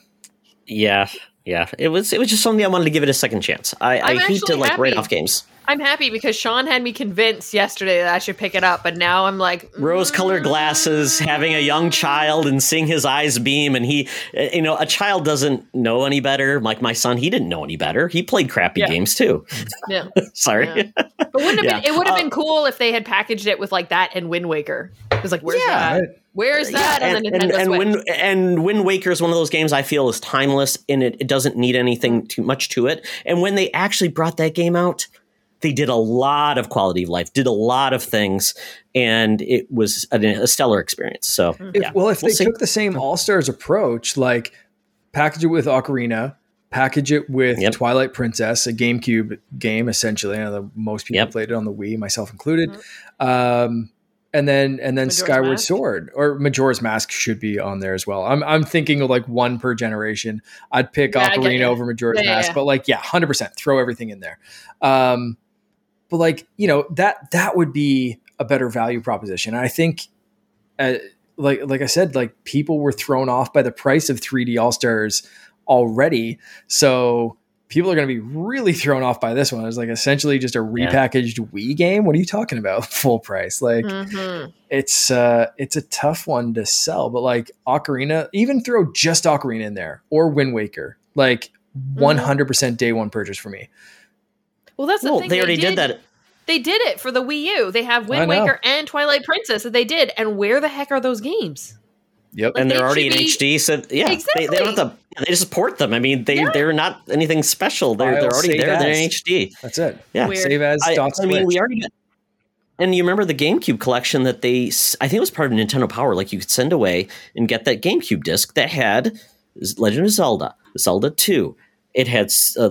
yeah, yeah, it was it was just something I wanted to give it a second chance. I, I hate to like happy. write off games. I'm happy because Sean had me convinced yesterday that I should pick it up, but now I'm like mm. rose-colored glasses, having a young child, and seeing his eyes beam, and he, eh, you know, a child doesn't know any better. Like my son, he didn't know any better. He played crappy yeah. games too. Yeah, sorry. Yeah. But wouldn't yeah. been, it would have uh, been cool if they had packaged it with like that and Wind Waker. It was like, where's yeah. that? Where's that and, and, and, Wind, and Wind Waker is one of those games I feel is timeless and it, it doesn't need anything too much to it. And when they actually brought that game out, they did a lot of quality of life, did a lot of things, and it was a, a stellar experience. So, if, yeah, well, if we'll they see. took the same All Stars approach, like package it with Ocarina, package it with yep. Twilight Princess, a GameCube game, essentially. I know that most people yep. played it on the Wii, myself included. Mm-hmm. Um, and then and then Majora's Skyward Mask? Sword or Majora's Mask should be on there as well. I'm I'm thinking of like one per generation. I'd pick yeah, Ocarina over Majora's yeah, Mask, yeah, but like yeah, hundred percent, throw everything in there. Um, but like you know that that would be a better value proposition. And I think, uh, like like I said, like people were thrown off by the price of 3D All Stars already, so people are going to be really thrown off by this one. It's like essentially just a repackaged yeah. Wii game. What are you talking about? Full price? Like mm-hmm. it's uh it's a tough one to sell. But like Ocarina, even throw just Ocarina in there or Wind Waker, like mm-hmm. one hundred percent day one purchase for me. Well, that's the well, thing. They already did, did, that. They did it for the Wii U. They have Wind Waker and Twilight Princess that they did. And where the heck are those games? Yep, like and they're already in be... HD. So yeah, exactly. they, they, don't have to. They just port them. I mean, they yeah. they're not anything special. They're I'll they're already there. As. They're in HD. That's it. Yeah, Weird. save as. I, I mean, we already. Got, and you remember the GameCube collection that they? I think it was part of Nintendo Power. Like you could send away and get that GameCube disc that had Legend of Zelda, Zelda Two, it had uh,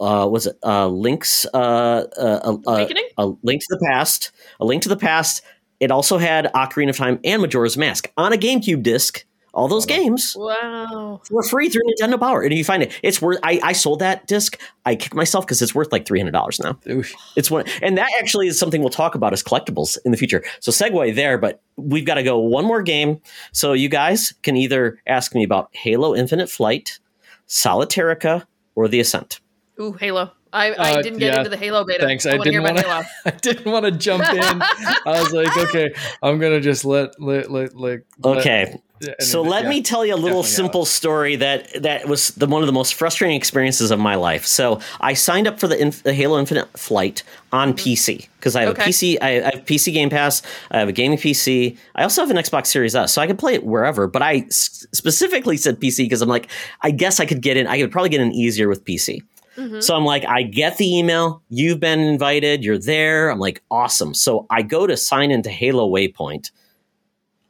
uh, was it uh, links uh, uh, uh a link to the past, a link to the past. It also had Ocarina of Time and Majora's Mask on a GameCube disc. All those games, wow, were free through Nintendo Power. And if you find it, it's worth. I, I sold that disc. I kicked myself because it's worth like three hundred dollars now. Oof. It's one, and that actually is something we'll talk about as collectibles in the future. So segue there, but we've got to go one more game. So you guys can either ask me about Halo Infinite Flight, Solitairica, or The Ascent? Ooh, Halo. I, I uh, didn't get yeah, into the Halo beta. Thanks. I, I didn't want to. I didn't want to jump in. I was like, okay, I'm gonna just let let let like. Okay. Let, so let yeah, me tell you a little simple story that that was the one of the most frustrating experiences of my life. So I signed up for the, Inf- the Halo Infinite flight on mm-hmm. PC because I have okay. a PC. I, I have PC Game Pass. I have a gaming PC. I also have an Xbox Series S, so I can play it wherever. But I s- specifically said PC because I'm like, I guess I could get in. I could probably get in easier with PC. Mm-hmm. So I'm like, I get the email. You've been invited. You're there. I'm like, awesome. So I go to sign into Halo Waypoint.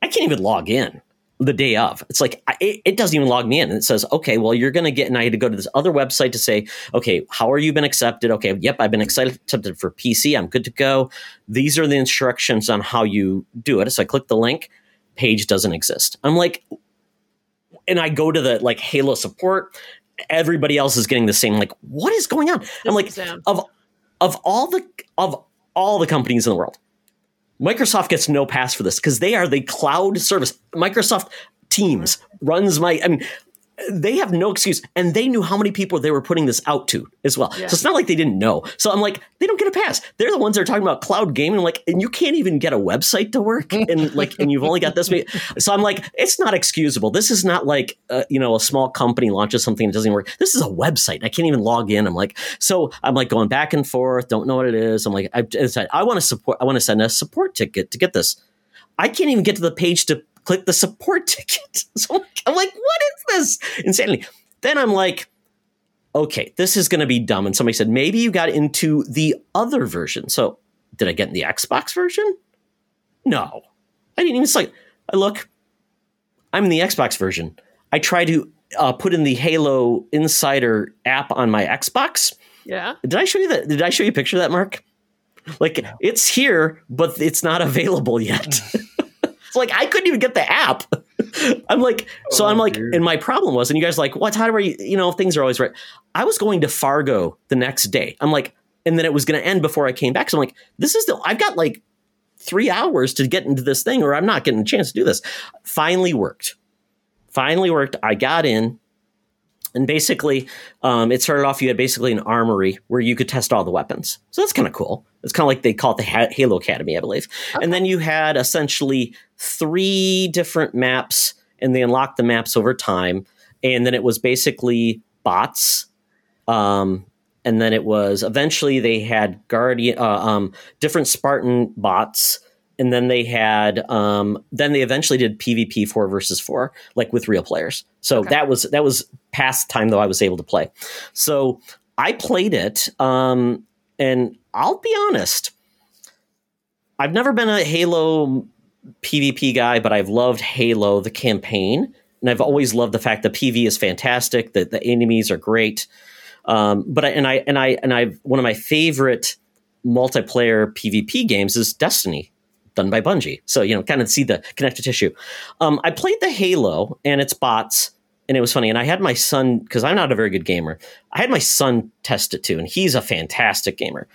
I can't even log in the day of. It's like it, it, doesn't even log me in. And it says, okay, well, you're going to get, and I had to go to this other website to say, okay, how are you been accepted? Okay, yep, I've been accepted for PC. I'm good to go. These are the instructions on how you do it. So I click the link. Page doesn't exist. I'm like, and I go to the like Halo support everybody else is getting the same. Like, what is going on? I'm like, of of all the of all the companies in the world, Microsoft gets no pass for this because they are the cloud service. Microsoft Teams runs my. I mean, they have no excuse and they knew how many people they were putting this out to as well. Yeah. so it's not like they didn't know. So i'm like they don't get a pass. They're the ones that are talking about cloud gaming. I'm like and you can't even get a website to work and like and you've only got this many. So i'm like it's not excusable. This is not like uh, you know a small company launches something that doesn't work. This is a website. I can't even log in. I'm like so i'm like going back and forth. Don't know what it is. I'm like i, I want to support i want to send a support ticket to get this. I can't even get to the page to click the support ticket. So I'm like, I'm like, what is this? Insanity. Then I'm like, okay, this is going to be dumb. And somebody said, maybe you got into the other version. So did I get in the Xbox version? No. I didn't even say, I look, I'm in the Xbox version. I try to uh, put in the Halo Insider app on my Xbox. Yeah. Did I show you that? Did I show you a picture of that, Mark? Like it's here, but it's not available yet. it's like I couldn't even get the app. I'm like, so Oh, I'm like, dude. and my problem was, and you guys are like, what? How do I? You know, things are always right. I was going to Fargo the next day. I'm like, and then it was going to end before I came back. So I'm like, this is the. I've got like three hours to get into this thing, or I'm not getting a chance to do this. Finally worked. Finally worked. I got in. And basically, um, it started off. You had basically an armory where you could test all the weapons. So that's kind of cool. It's kind of like they call it the Ha- Halo Academy, I believe. And then you had essentially three different maps, and they unlocked the maps over time. And then it was basically bots. Um, and then it was eventually they had guardian, uh, um, different Spartan bots. And then they had, um, then they eventually did PvP four versus four, like with real players. So Okay. that was that was past time though I was able to play. So I played it, um, and I'll be honest, I've never been a Halo PvP guy, but I've loved Halo the campaign, and I've always loved the fact that PV is fantastic, that the enemies are great. Um, but I, and I and I and I one of my favorite multiplayer PvP games is Destiny, done by Bungie. So you know, kind of see the connective tissue. Um, I played the Halo and its bots, and it was funny. And I had my son because I'm not a very good gamer. I had my son test it too, and he's a fantastic gamer.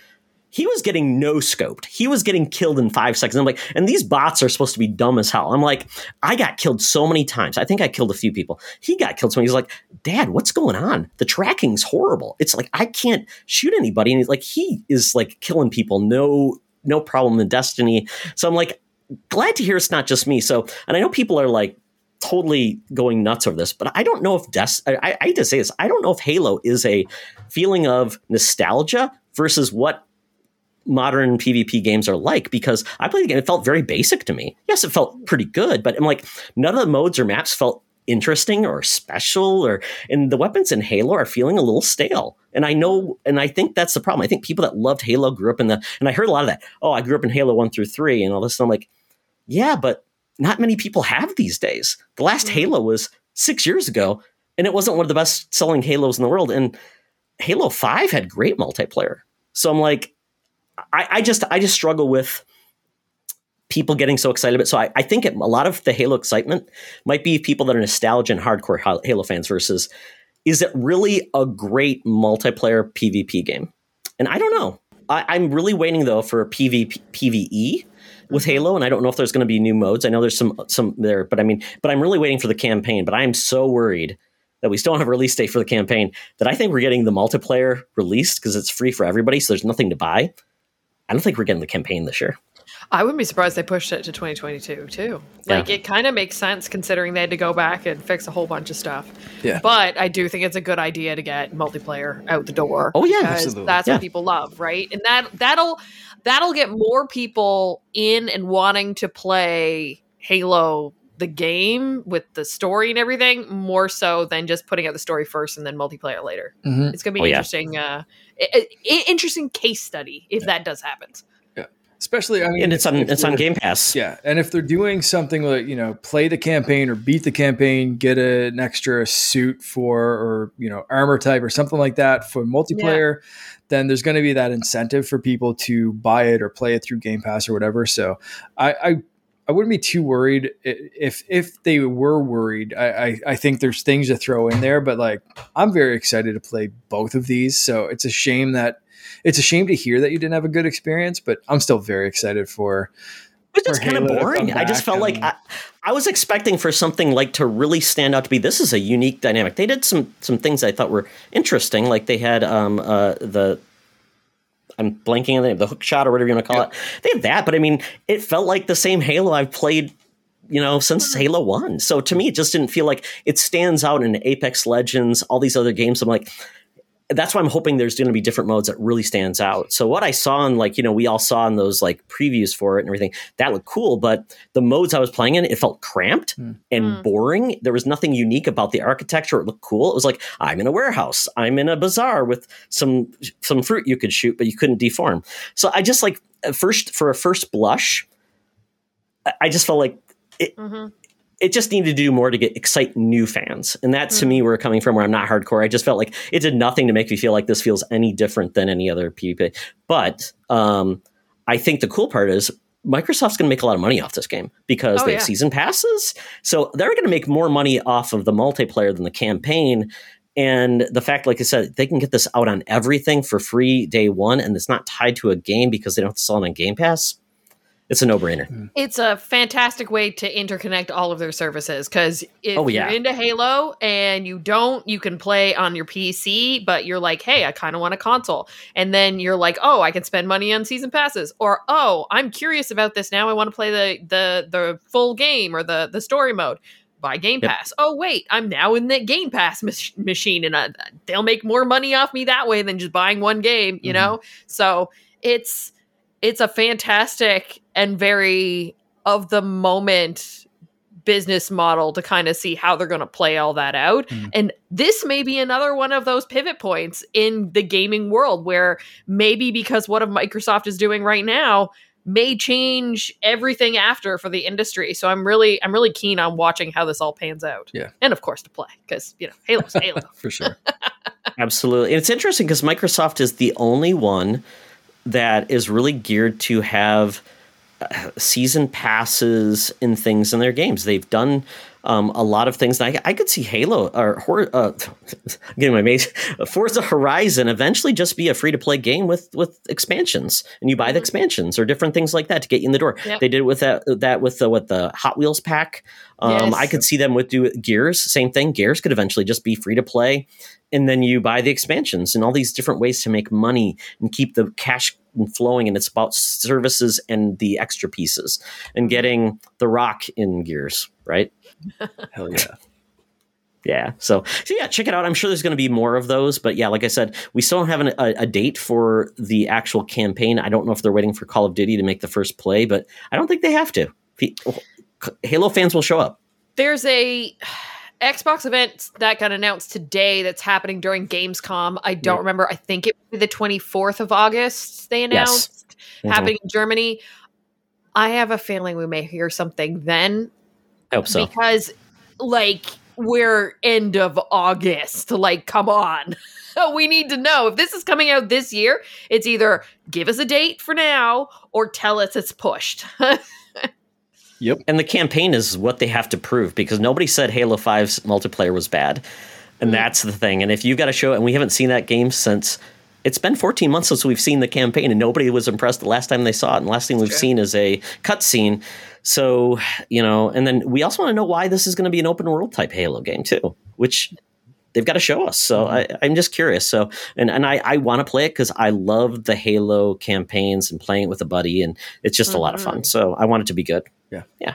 He was getting no scoped. He was getting killed in five seconds. I'm like, and these bots are supposed to be dumb as hell. I'm like, I got killed so many times. I think I killed a few people. He got killed so many. He's like, Dad, what's going on? The tracking's horrible. It's like I can't shoot anybody. And he's like, he is like killing people. No, no problem in Destiny. So I'm like, glad to hear it's not just me. So, and I know people are like totally going nuts over this, but I don't know if Des. I, I hate to say this. I don't know if Halo is a feeling of nostalgia versus what modern PvP games are like because I played the game. It felt very basic to me. Yes, it felt pretty good, but I'm like, none of the modes or maps felt interesting or special or and the weapons in Halo are feeling a little stale. And I know and I think that's the problem. I think people that loved Halo grew up in the and I heard a lot of that. Oh, I grew up in Halo 1 through 3 and all this. And I'm like, yeah, but not many people have these days. The last mm-hmm. Halo was 6 years ago and it wasn't one of the best selling Halos in the world and Halo 5 had great multiplayer. So I'm like I, I just I just struggle with people getting so excited about. It. So I, I think it, a lot of the Halo excitement might be people that are nostalgia and hardcore Halo fans versus is it really a great multiplayer PvP game? And I don't know. I, I'm really waiting though for a PvP, PvE with mm-hmm. Halo, and I don't know if there's going to be new modes. I know there's some some there, but I mean, but I'm really waiting for the campaign. But I am so worried that we still don't have a release date for the campaign that I think we're getting the multiplayer released because it's free for everybody, so there's nothing to buy. I don't think we're getting the campaign this year. I wouldn't be surprised they pushed it to 2022 too. Like it kind of makes sense considering they had to go back and fix a whole bunch of stuff. Yeah. But I do think it's a good idea to get multiplayer out the door. Oh, yeah, absolutely. That's Yeah. what people love, right? And that that'll that'll get more people in and wanting to play Halo the game with the story and everything more so than just putting out the story first and then multiplayer later. Mhm. It's going to be Oh, yeah. interesting uh i- i- interesting case study if that does happen. Especially, I mean, And it's on it's on Game Pass. Yeah, and if they're doing something like you know, play the campaign or beat the campaign, get a, an extra suit for or you know armor type or something like that for multiplayer, then there's going to be that incentive for people to buy it or play it through Game Pass or whatever. So I I, I wouldn't be too worried if if they were worried. I, I I think there's things to throw in there, but like I'm very excited to play both of these. So it's a shame that it's a shame to hear that you didn't have a good experience, but I'm still very excited for It was just kind of Halo boring. I just felt like I, I was expecting for something like to really stand out to be this is a unique dynamic. They did some some things I thought were interesting, like they had um uh the I'm blanking on the name, the hook shot or whatever you want to call Yeah. it. They had that, but I mean, it felt like the same Halo I've played, you know, since Halo One. So to me, it just didn't feel like it stands out in Apex Legends, all these other games. I'm like, that's why I'm hoping there's going to be different modes that really stands out. So what I saw in like, you know, we all saw in those like previews for it and everything, that looked cool, but the modes I was playing in, it felt cramped Hmm. and Hmm. boring. There was nothing unique about the architecture. It looked cool. It was like, I'm in a warehouse. I'm in a bazaar with some some fruit you could shoot, but you couldn't deform. So I just like at first for a first blush, I- I just felt like hmm it just needed to do more to get excite new fans. And that to me where coming from where I'm not hardcore. I just felt like it did nothing to make me feel like this feels any different than any other PvP. But um, I think the cool part is Microsoft's going to make a lot of money off this game because Oh, they have yeah. season passes. So they're going to make more money off of the multiplayer than the campaign. And the fact, like I said, they can get this out on everything for free day one, and it's not tied to a game because they don't have to sell it on Game Pass. It's a no brainer. It's a fantastic way to interconnect all of their services because if Oh, yeah. you're into Halo and you don't, you can play on your PC, but you're like, hey, I kind of want a console. And then you're like, oh, I can spend money on season passes. Or, oh, I'm curious about this now. I want to play the the the full game or the the story mode. Buy Game Yep. Pass. Oh wait, I'm now in the Game Pass mach- machine, and uh, they'll make more money off me that way than just buying one game. You Mhm. know, so it's it's a fantastic and very of the moment business model to kind of see how they're going to play all that out. Mhm. And this may be another one of those pivot points in the gaming world where maybe because what Microsoft is doing right now may change everything after for the industry. So I'm really I'm really keen on watching how this all pans out. Yeah. And of course to play cuz you know, Halo's Halo. for sure. Absolutely. And it's interesting because Microsoft is the only one that is really geared to have season passes and things in their games. They've done um, a lot of things. I, I could see Halo or Hor- uh, getting my maze, Forza Horizon eventually just be a free to play game with with expansions, and you buy the Mhm. expansions or different things like that to get you in the door. Yep. They did it with that that with the what the Hot Wheels pack. Um, Yes. I could see them with do Gears, same thing. Gears could eventually just be free to play, and then you buy the expansions and all these different ways to make money and keep the cash flowing. And it's about services and the extra pieces and mm-hmm. getting the rock in Gears, right? Hell yeah. Yeah. So, so yeah, check it out. I'm sure there's going to be more of those, but yeah, like I said, we still don't have an, a, a date for the actual campaign. I don't know if they're waiting for Call of Duty to make the first play, but I don't think they have to. Oh, Halo fans will show up. There's a Xbox event that got announced today that's happening during Gamescom. I don't remember. I think it was the 24th of August they announced Mhm. happening in Germany. I have a feeling we may hear something then I hope so. because like we're end of August. Like come on. we need to know if this is coming out this year, it's either give us a date for now or tell us it's pushed. Yep. And the campaign is what they have to prove because nobody said Halo 5's multiplayer was bad. And Mm. that's the thing. And if you've got to show it, and we haven't seen that game since it's been 14 months since we've seen the campaign, and nobody was impressed the last time they saw it. And the last thing we've Sure. seen is a cutscene. So, you know, and then we also want to know why this is going to be an open world type Halo game, too, which they've got to show us. So I, I'm just curious. So, and, and I, I want to play it because I love the Halo campaigns and playing it with a buddy, and it's just a lot of fun. So I want it to be good. Yeah. Yeah.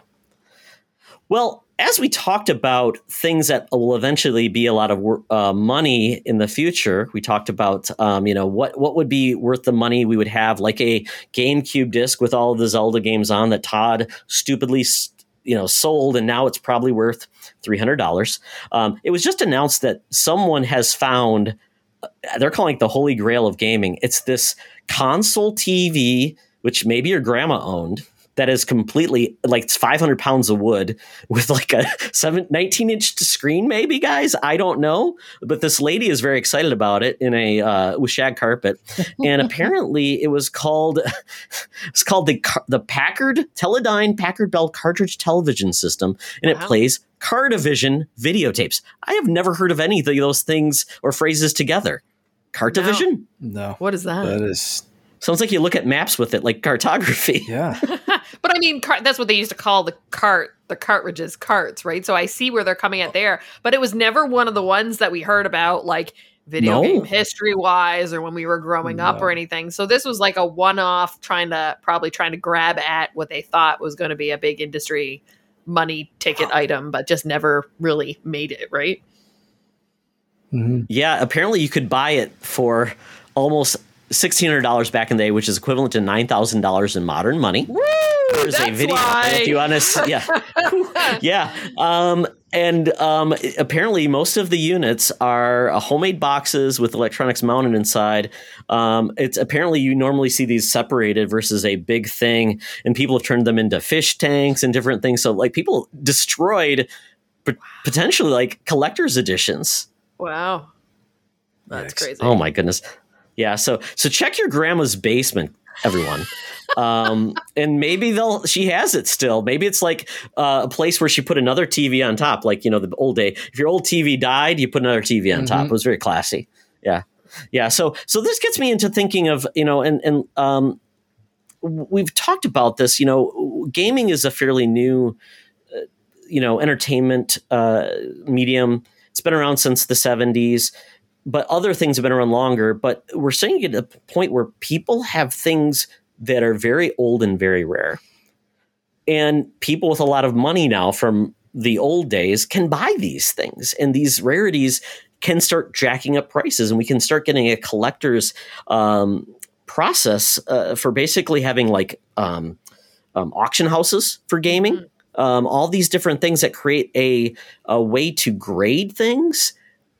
Well, as we talked about things that will eventually be a lot of uh, money in the future, we talked about um, you know what what would be worth the money we would have, like a GameCube disc with all of the Zelda games on that Todd stupidly s- you know sold, and now it's probably worth three hundred dollars. Um, it was just announced that someone has found uh, they're calling it the holy grail of gaming. It's this console TV, which maybe your grandma owned, that is completely like it's 500 pounds of wood with like a seven, 19 inch screen, maybe, guys. I don't know. But this lady is very excited about it in a uh, with shag carpet. And apparently it was called it's called the the Packard Teledyne Packard Bell cartridge television system, and it Wow. plays Cartrivision videotapes. I have never heard of any of those things or phrases together. Cartrivision? No. what is that? That is Sounds like you look at maps with it, like cartography. Yeah. but I mean, car- that's what they used to call the cart, the cartridges, carts, right? So I see where they're coming at there, but it was never one of the ones that we heard about, like video No. game history wise, or when we were growing up, or anything. So this was like a one-off, trying to probably trying to grab at what they thought was going to be a big industry money ticket item, but just never really made it, right? Mhm. Yeah, apparently you could buy it for almost sixteen hundred dollars back in the day, which is equivalent to nine thousand dollars in modern money. Woo! There's That's a video. why. If you want to, yeah, yeah. Um, and um, apparently, most of the units are uh, homemade boxes with electronics mounted inside. Um, it's apparently you normally see these separated versus a big thing, and people have turned them into fish tanks and different things. So, like, people destroyed p- potentially like collector's editions. wow, that's Yikes. crazy. Oh my goodness. Yeah, so so check your grandma's basement, everyone. um and maybe they'll she has it still. Maybe it's like uh, a place where she put another TV on top, like you know, the old day. If your old TV died, you put another TV on top. Mhm. It was very classy. Yeah. Yeah. So so this gets me into thinking of, you know, and and um we've talked about this, you know, gaming is a fairly new uh, you know, entertainment uh medium. It's been around since the 70s but other things have been around longer. But we're starting to get to a point where people have things that are very old and very rare. And people with a lot of money now from the old days can buy these things. And these rarities can start jacking up prices. And we can start getting a collector's um, process uh, for basically having like um, um, auction houses for gaming. Um, all these different things that create a, a way to grade things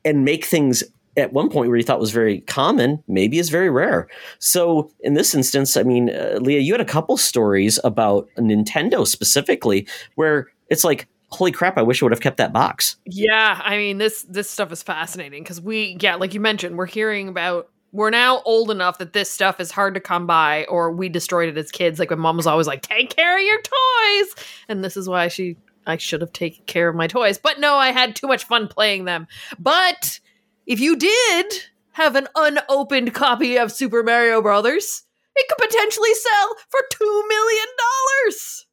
and make things at one point where you thought was very common maybe is very rare. So in this instance, I mean, uh, Leah, you had a couple stories about Nintendo specifically where it's like, holy crap, I wish I would have kept that box. Yeah, I mean this this stuff is fascinating because we yeah, like you mentioned, we're hearing about we're now old enough that this stuff is hard to come by, or we destroyed it as kids. Like my mom was always like, "Take care of your toys," and this is why she I should have taken care of my toys. But no, I had too much fun playing them. But if you did have an unopened copy of Super Mario Brothers, it could potentially sell for two million dollars.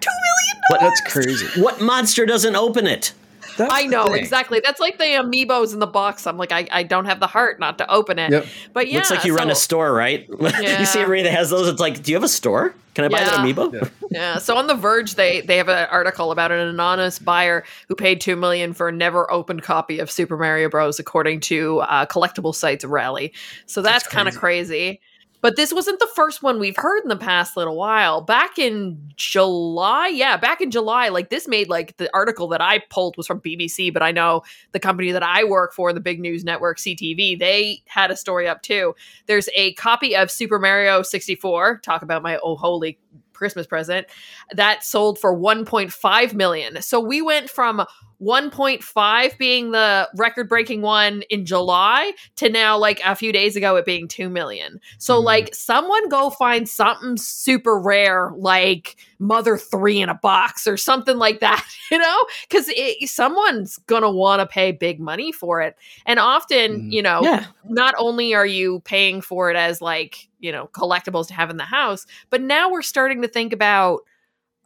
Two million What, That's crazy. what monster doesn't open it? That's I know exactly. That's like the amiibos in the box. I'm like, I, I don't have the heart not to open it. Yep. But yeah, Looks like you run a store, right? Yeah. you see everybody that has those. It's like, do you have a store? Can I buy that amiibo? Yeah. Yeah. So on the Verge, they they have an article about an anonymous buyer who paid two million for a never opened copy of Super Mario Bros. According to uh, collectible sites Rally. So that's, That's kind of crazy. But this wasn't the first one we've heard in the past little while. Back in July, yeah, back in July, like this made like the article that I pulled was from BBC, but I know the company that I work for, the big news network CTV, they had a story up too. There's a copy of Super Mario 64. Talk about my oh holy Christmas present that sold for 1.5 million. So we went from 1.5 being the record breaking one in July to now like a few days ago it being 2 million. So Mhm. like someone go find something super rare like Mother 3 in a box or something like that, you know? Cuz someone's going to want to pay big money for it. And often, Mhm. you know, Yeah. not only are you paying for it as like you know collectibles to have in the house but now we're starting to think about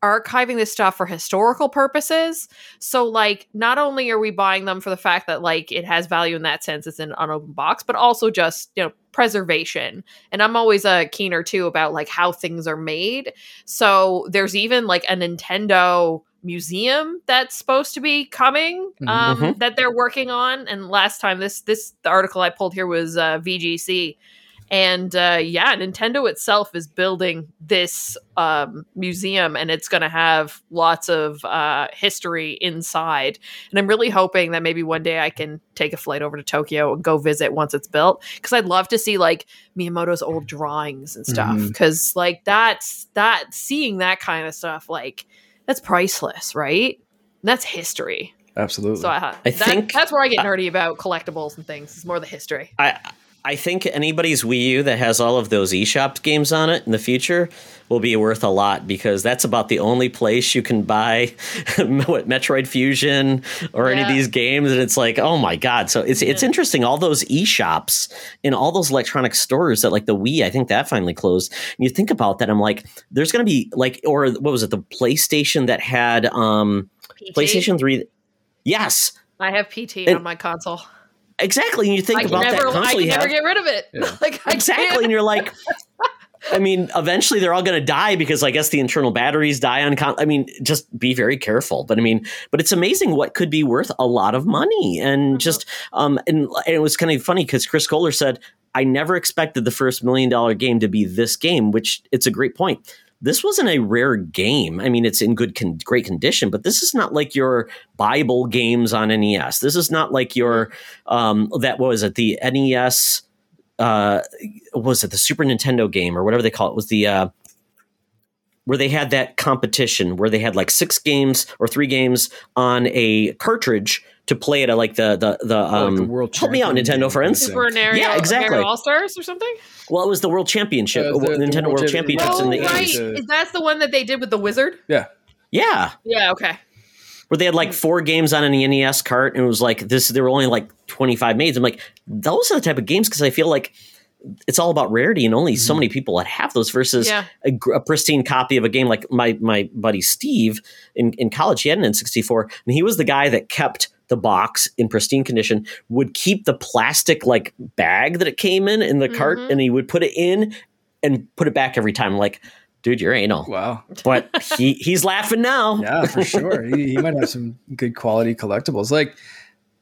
archiving this stuff for historical purposes. So like not only are we buying them for the fact that like it has value in that sense it's an unopened box but also just you know preservation. And i'm always a keener too about like how things are made. So there's even like a nintendo museum that's supposed to be coming um, Mhm. that they're working on. And last time this this the article i pulled here was uh, vgc and uh, yeah nintendo itself is building this um, museum and it's going to have lots of uh, history inside and i'm really hoping that maybe one day i can take a flight over to tokyo and go visit once it's built because i'd love to see like miyamoto's old drawings and stuff because like that's that seeing that kind of stuff like that's priceless right And that's history Absolutely. so I, I that- think- that's where I get nerdy about collectibles and things. It's more the history. I I think anybody's Wii U that has all of those eShop games on it in the future will be worth a lot because that's about the only place you can buy what Metroid Fusion or yeah. any of these games, and it's like, oh my god! So it's yeah. it's interesting. All those eShops in all those electronic stores that like the Wii, I think that finally closed. And you think about that, I'm like, there's going to be like, or what was it, the PlayStation that had um PT? PlayStation Three? Yes, I have PT and, on my console. Exactly, and you think I about never, that console, I can never get rid of it. Yeah. like exactly, and you're like, I mean, eventually they're all going to die because I guess the internal batteries die on. Con- I mean, just be very careful. But I mean, but it's amazing what could be worth a lot of money, and mm-hmm. just um, and, and it was kind of funny because Chris Kohler said, "I never expected the first million dollar game to be this game," which it's a great point this wasn't a rare game. I mean, it's in good, con- great condition, but this is not like your Bible games on NES. This is not like your um, that was it the NES. Uh, was it the Super Nintendo game or whatever they call it? Was the uh, where they had that competition where they had like six games or three games on a cartridge to play it at like the the the um oh, like the um, world help me out Nintendo friends Super Mario, yeah exactly. All Stars or something? Well it was the World Championship uh, the, Nintendo the World, World Championships oh, in the right. 80s. Is that the one that they did with the wizard? Yeah. Yeah. Yeah okay. Where they had like four games on an NES cart and it was like this there were only like 25 made I'm like those are the type of games because I feel like it's all about rarity and only mm-hmm. so many people that have those versus yeah. a, a, pristine copy of a game like my my buddy Steve in, in college he had an N64 and he was the guy that kept the box in pristine condition would keep the plastic like bag that it came in in the mm-hmm. cart and he would put it in and put it back every time like dude you're anal wow but he he's laughing now yeah for sure he, he might have some good quality collectibles like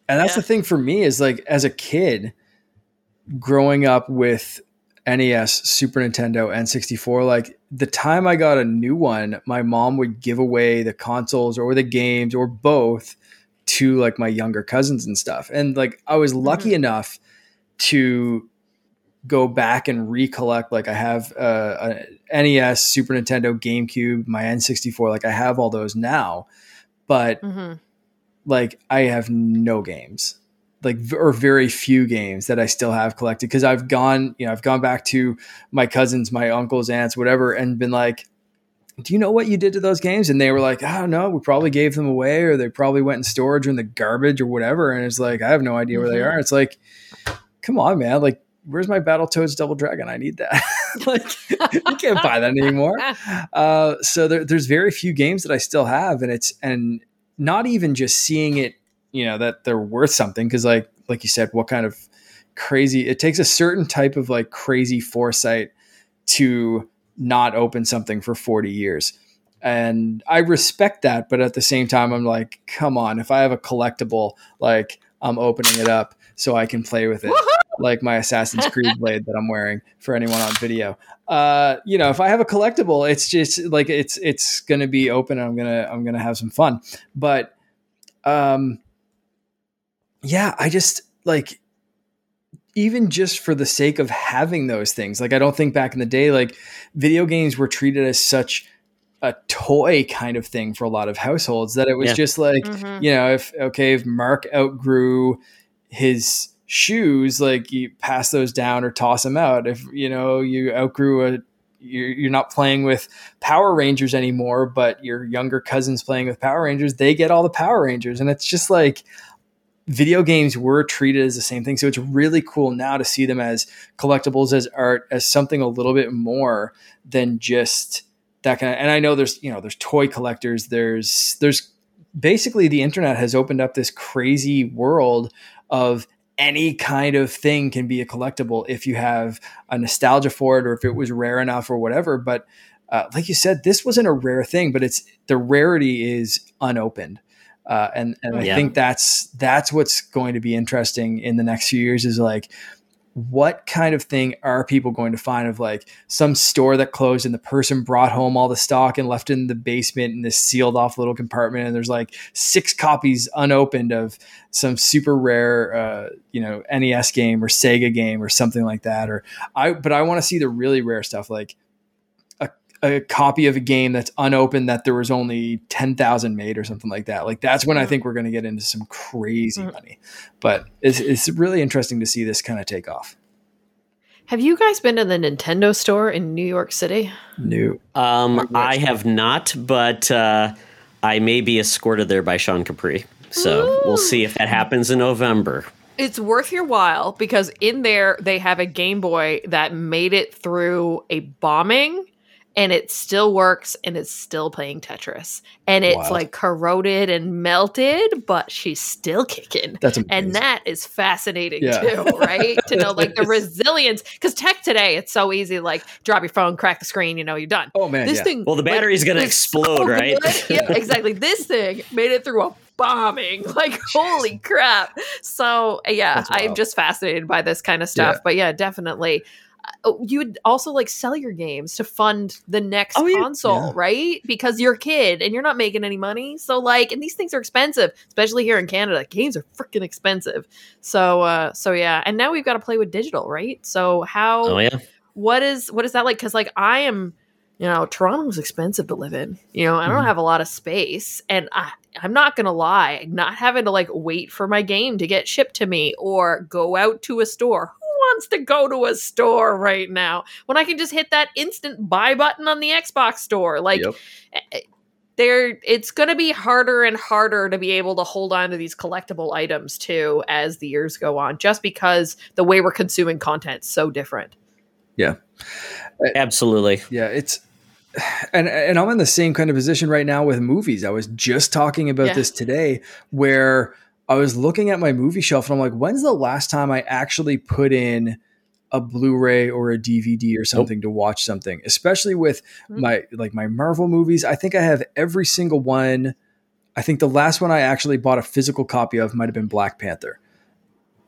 and that's yeah. the thing for me is like as a kid growing up with NES, Super Nintendo, N64, like the time I got a new one, my mom would give away the consoles or the games or both to like my younger cousins and stuff. And like I was lucky mm-hmm. enough to go back and recollect like I have uh, a NES, Super Nintendo, GameCube, my N64, like I have all those now. But mm-hmm. like I have no games like or very few games that I still have collected because I've gone, you know, I've gone back to my cousins, my uncles, aunts, whatever, and been like, "Do you know what you did to those games?" And they were like, "Oh know. we probably gave them away, or they probably went in storage or in the garbage or whatever." And it's like, I have no idea where mm-hmm. they are. It's like, come on, man, like. Where's my Battletoads Double Dragon? I need that. like, you can't buy that anymore. Uh, so there, there's very few games that I still have, and it's and not even just seeing it you know that they're worth something because like like you said what kind of crazy it takes a certain type of like crazy foresight to not open something for 40 years. And i respect that but at the same time i'm like come on if i have a collectible like i'm opening it up so i can play with it like my assassin's creed blade that i'm wearing for anyone on video. Uh, you know if i have a collectible it's just like it's it's gonna be open and i'm gonna i'm gonna have some fun. But um yeah, I just like even just for the sake of having those things. Like I don't think back in the day like video games were treated as such a toy kind of thing for a lot of households that it was yeah. just like, mm-hmm. you know, if okay, if Mark outgrew his shoes, like you pass those down or toss them out. If you know you outgrew a you're, you're not playing with Power Rangers anymore, but your younger cousins playing with Power Rangers, they get all the Power Rangers. And it's just like, video games were treated as the same thing. So it's really cool now to see them as collectibles, as art, as something a little bit more than just that kind of. And I know there's you know there's toy collectors. There's there's basically the internet has opened up this crazy world of any kind of thing can be a collectible if you have a nostalgia for it or if it was rare enough or whatever. But uh, like you said, this wasn't a rare thing, but it's the rarity is unopened. Uh, and and I think that's that's what's going to be interesting in the next few years is like what kind of thing are people going to find of like some store that closed and the person brought home all the stock and left in the basement in this sealed off little compartment and there's like six copies unopened of some super rare uh, you know NES game or Sega game or something like that or I but I want to see the really rare stuff like a copy of a game that's unopened that there was only 10,000 made or something like that. Like that's when I think we're going to get into some crazy mm-hmm. money. But it's, it's really interesting to see this kind of take off. Have you guys been to the Nintendo store in New York City? New. Um, I have not, but uh, I may be escorted there by Sean Capri. So Ooh. we'll see if that happens in November. It's worth your while because in there they have a Game Boy that made it through a bombing and it still works and it's still playing Tetris. And it's Wild. like corroded and melted, but she's still kicking. That's amazing. And that is fascinating Yeah. too, right? to know like the resilience. Because tech today, it's so easy. Like drop your phone, crack the screen, you know, you're done. oh man, this yeah. thing. Well, the like, battery's gonna explode, so right? Yeah, exactly. This thing made it through a bombing. Like, holy crap. So, yeah, I'm just fascinated by this kind of stuff. Yeah. But yeah, definitely. Uh, You would also like sell your games to fund the next Oh, console, Yeah. right? Because you're a kid and you're not making any money. So, like, and these things are expensive, especially here in Canada. Games are freaking expensive. So, uh, so yeah. And now we've got to play with digital, right? So, how Oh yeah. what is what is that like because like i am you know toronto's expensive to live in you know i don't Mhm. have a lot of space and i i'm not gonna lie not having to like wait for my game to get shipped to me or go out to a store who wants to go to a store right now when i can just hit that instant buy button on the xbox store like Yep. eh, there it's going to be harder and harder to be able to hold on to these collectible items too as the years go on just because the way we're consuming content is so different Yeah, Absolutely. Yeah, it's and and I'm in the same kind of position right now with movies. I was just talking about Yeah. this today where I was looking at my movie shelf and I'm like, when's the last time I actually put in a Blu-ray or a DVD or something to watch something, especially with Mhm. my like my Marvel movies. I think I have every single one. I think the last one I actually bought a physical copy of might have been Black Panther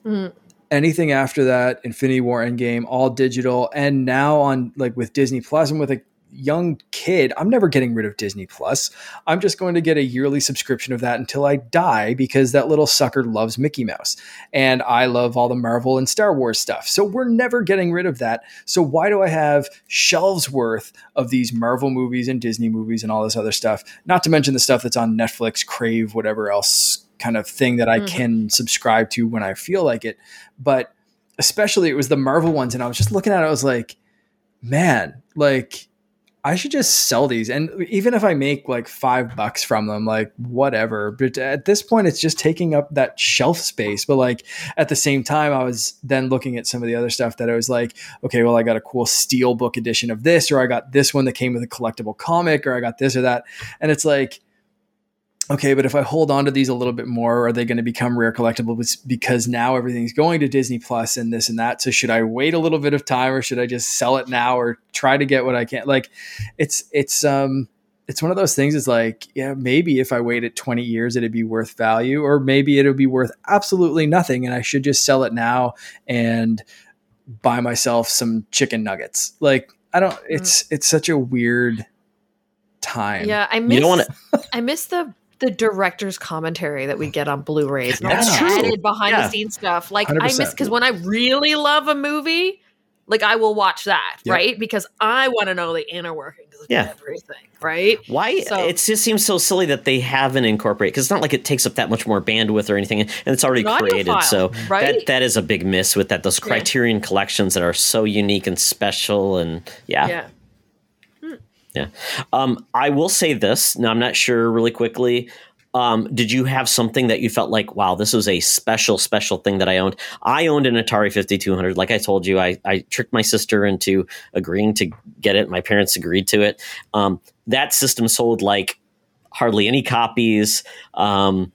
Mm. anything after that, Infinity War Endgame, all digital, and now on like with Disney Plus and with a young kid, I'm never getting rid of Disney Plus. I'm just going to get a yearly subscription of that until I die because that little sucker loves Mickey Mouse. And I love all the Marvel and Star Wars stuff. So we're never getting rid of that. So why do I have shelves worth of these Marvel movies and Disney movies and all this other stuff? Not to mention the stuff that's on Netflix, Crave, whatever else kind of thing that I Mhm. can subscribe to when I feel like it. But especially it was the Marvel ones. And I was just looking at it, I was like, man, like I should just sell these. And even if I make like five bucks from them, like whatever. But at this point, it's just taking up that shelf space. But like at the same time, I was then looking at some of the other stuff that I was like, okay, well, I got a cool steel book edition of this, or I got this one that came with a collectible comic, or I got this or that. And it's like, okay, but if I hold on to these a little bit more, are they going to become rare collectibles because now everything's going to Disney Plus and this and that? So should I wait a little bit of time or should I just sell it now or try to get what I can? Like it's it's um it's one of those things it's like, yeah, maybe if I waited 20 years it'd be worth value or maybe it'll be worth absolutely nothing and I should just sell it now and buy myself some chicken nuggets. Like I don't it's it's such a weird time. Yeah, I miss. You don't want to. I miss the the director's commentary that we get on Blu-rays. all That's true. added behind Yeah. the scenes stuff. Like I miss because when I really love a movie, like I will watch that, Yep. right? Because I want to know the inner workings of Yeah. everything, right? Why? So- it just seems so silly that they haven't incorporated because it's not like it takes up that much more bandwidth or anything, and it's already created. file, so right? that that is a big miss with that. Those Yeah. Criterion collections that are so unique and special, and yeah, yeah. Um, I will say this. Now, I'm not sure really quickly. Um, did you have something that you felt like, wow, this was a special, special thing that I owned? I owned an Atari 5200. Like I told you, I, I tricked my sister into agreeing to get it. My parents agreed to it. Um, that system sold like hardly any copies. Um,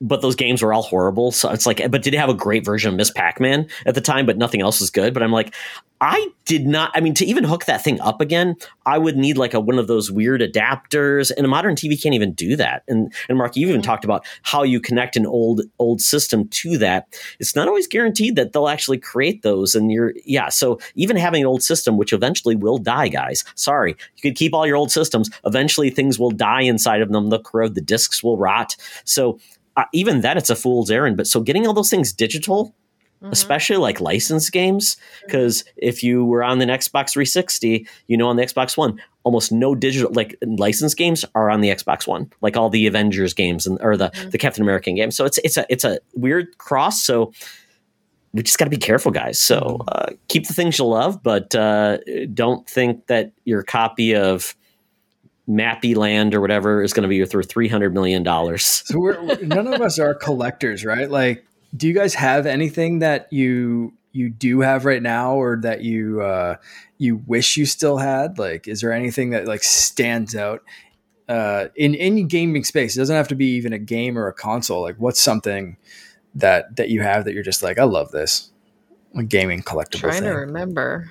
but those games were all horrible. So it's like, but did it have a great version of Miss Pac Man at the time, but nothing else was good. But I'm like, I did not. I mean, to even hook that thing up again, I would need like a one of those weird adapters, and a modern TV can't even do that. And and Mark, you even Mhm. talked about how you connect an old old system to that. It's not always guaranteed that they'll actually create those. And you're yeah. So even having an old system, which eventually will die, guys. Sorry, you could keep all your old systems. Eventually, things will die inside of them. They'll corrode. The discs will rot. So uh, even then, it's a fool's errand. But so getting all those things digital Mhm. especially like licensed games. Because if you were on the Xbox 360, you know, on the Xbox One, almost no digital like licensed games are on the Xbox One, like all the Avengers games and or the Mhm. the Captain American games. So it's it's a it's a weird cross. So we just got to be careful, guys. So Mm-hmm. uh, keep the things you love, but uh, don't think that your copy of Mappy Land or whatever is going to be worth three hundred million dollars. So we're, we're- none of us are collectors, right? Like, do you guys have anything that you you do have right now, or that you uh, you wish you still had? Like, is there anything that like stands out uh, in any gaming space? It doesn't have to be even a game or a console. Like, what's something that that you have that you're just like, I love this, a gaming collectible trying to remember.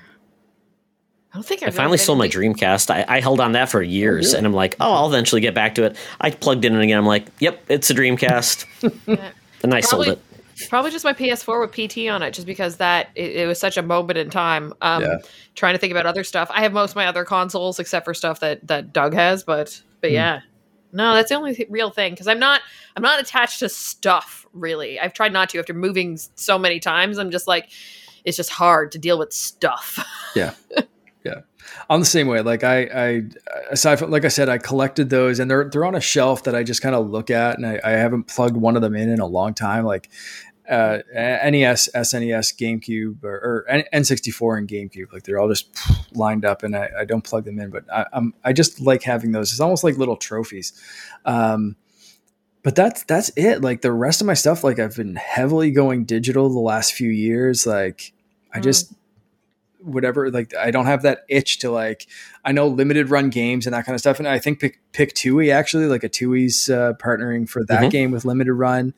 I don't think I I've finally really sold my anything- Dreamcast. I, I held on that for years, really? and I'm like, oh, I'll eventually get back to it. I plugged in it again. I'm like, yep, it's a Dreamcast, Yeah. and I sold Probably- it. Probably just my PS4 with PT on it, just because that it, it was such a moment in time. Um, Yeah. Trying to think about other stuff. I have most of my other consoles except for stuff that that Doug has, but but Hmm. yeah, no, that's the only th- real thing because I'm not I'm not attached to stuff really. I've tried not to after moving so many times. I'm just like it's just hard to deal with stuff. I'm the same way. Like I, I aside from like I said, I collected those, and they're they're on a shelf that I just kind of look at, and I, I haven't plugged one of them in in a long time. Like uh, NES, SNES, GameCube, or, or N- N64 and GameCube, like they're all just lined up, and I, I don't plug them in. But I, I'm I just like having those. It's almost like little trophies. Um, but that's that's it. Like the rest of my stuff, like I've been heavily going digital the last few years. Like I Mm. just whatever like i don't have that itch to like i know limited run games and that kind of stuff and i think pick Pictooi actually like Atooi's uh, partnering for that Mhm. game with limited run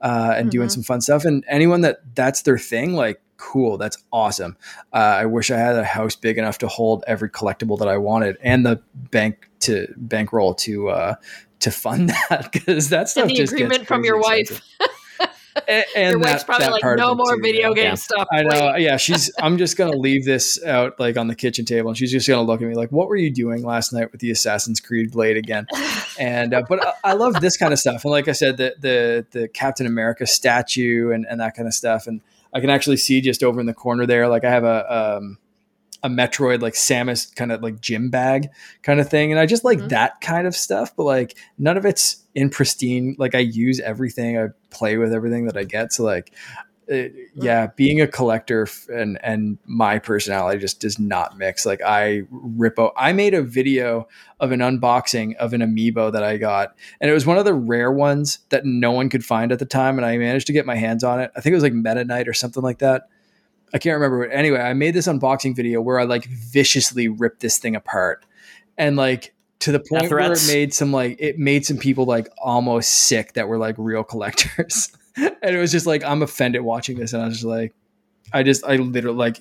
uh, and doing Mhm. some fun stuff and anyone that that's their thing like cool that's awesome uh, i wish i had a house big enough to hold every collectible that i wanted and the bank to bankroll to uh to fund that because that stuff and the just gets agreement from your crazy wife. And Your wife's that- probably that like, no more too, video yeah. game Yeah. stuff. I know. Yeah, she's. I'm just gonna leave this out like on the kitchen table, and she's just gonna look at me like, "What were you doing last night with the Assassin's Creed blade again?" And uh, but I, I love this kind of stuff, and like I said, the the the Captain America statue and and that kind of stuff, and I can actually see just over in the corner there, like I have a um a Metroid like Samus kind of like gym bag kind of thing, and I just like Mhm. that kind of stuff, but like none of it's in pristine. Like I use everything, I play with everything that I get, so like uh, yeah, being a collector and and my personality just does not mix. Like I rip out. I made a video of an unboxing of an amiibo that I got, and it was one of the rare ones that no one could find at the time, and I managed to get my hands on it. I think it was like Meta Knight or something like that. I can't remember. But anyway, I made this unboxing video where I like viciously ripped this thing apart, and like to the point where it made some like it made some people like almost sick that were like real collectors. and it was just like I'm offended watching this, and I was just like, I just I literally like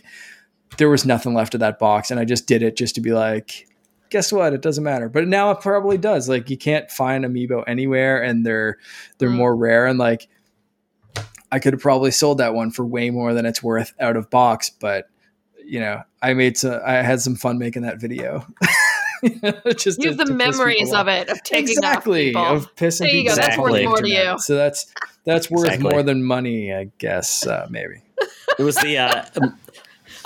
there was nothing left of that box, and I just did it just to be like, guess what? It doesn't matter. But now it probably does. Like you can't find amiibo anywhere, and they're they're Mm. more rare, and like I could have probably sold that one for way more than it's worth out of box, but you know, I made some I had some fun making that video. just You have the memories of it of taking exactly off people. of pissing There you people go. That's off worth more to you. So that's that's worth Exactly. more than money, I guess. Uh, maybe. It was the. Uh, um,